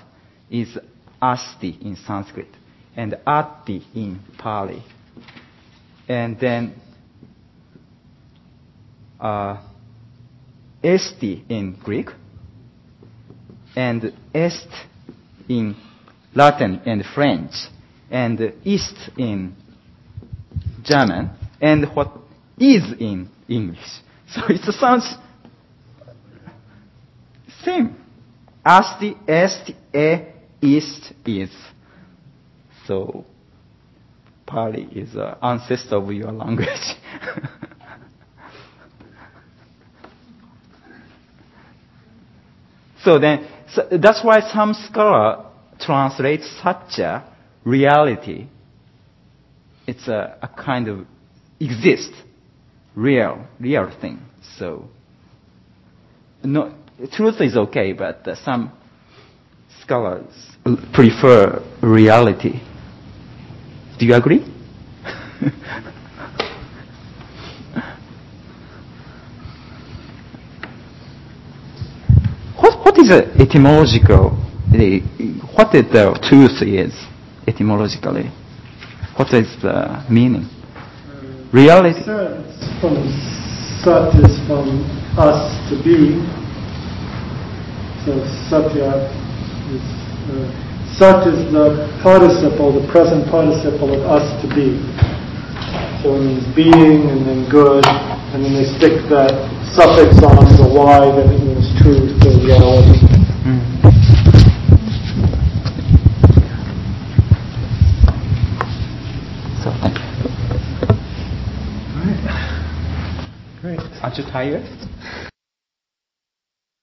[SPEAKER 2] is asti in Sanskrit and atthi in Pali. And then uh, esti in Greek and est in Latin and French and ist in German and what is in English. So it sounds same. Asti, est, e, east, is. So Pali is an ancestor of your language. so then, so that's why some scholar translate such a reality. It's a, a kind of exist, real, real thing. So, no, truth is okay, but uh, some scholars prefer reality. Do you agree? what, is the etymological, the, what is the truth is etymologically? What is the meaning? Reality?
[SPEAKER 12] It's from sat is from us to be. So satya is uh, sat is the participle, the present participle of us to be. So it means being and then good, and then they stick that suffix on the y, that it means or reality.
[SPEAKER 2] So thank you.
[SPEAKER 12] Great.
[SPEAKER 2] Aren't you tired?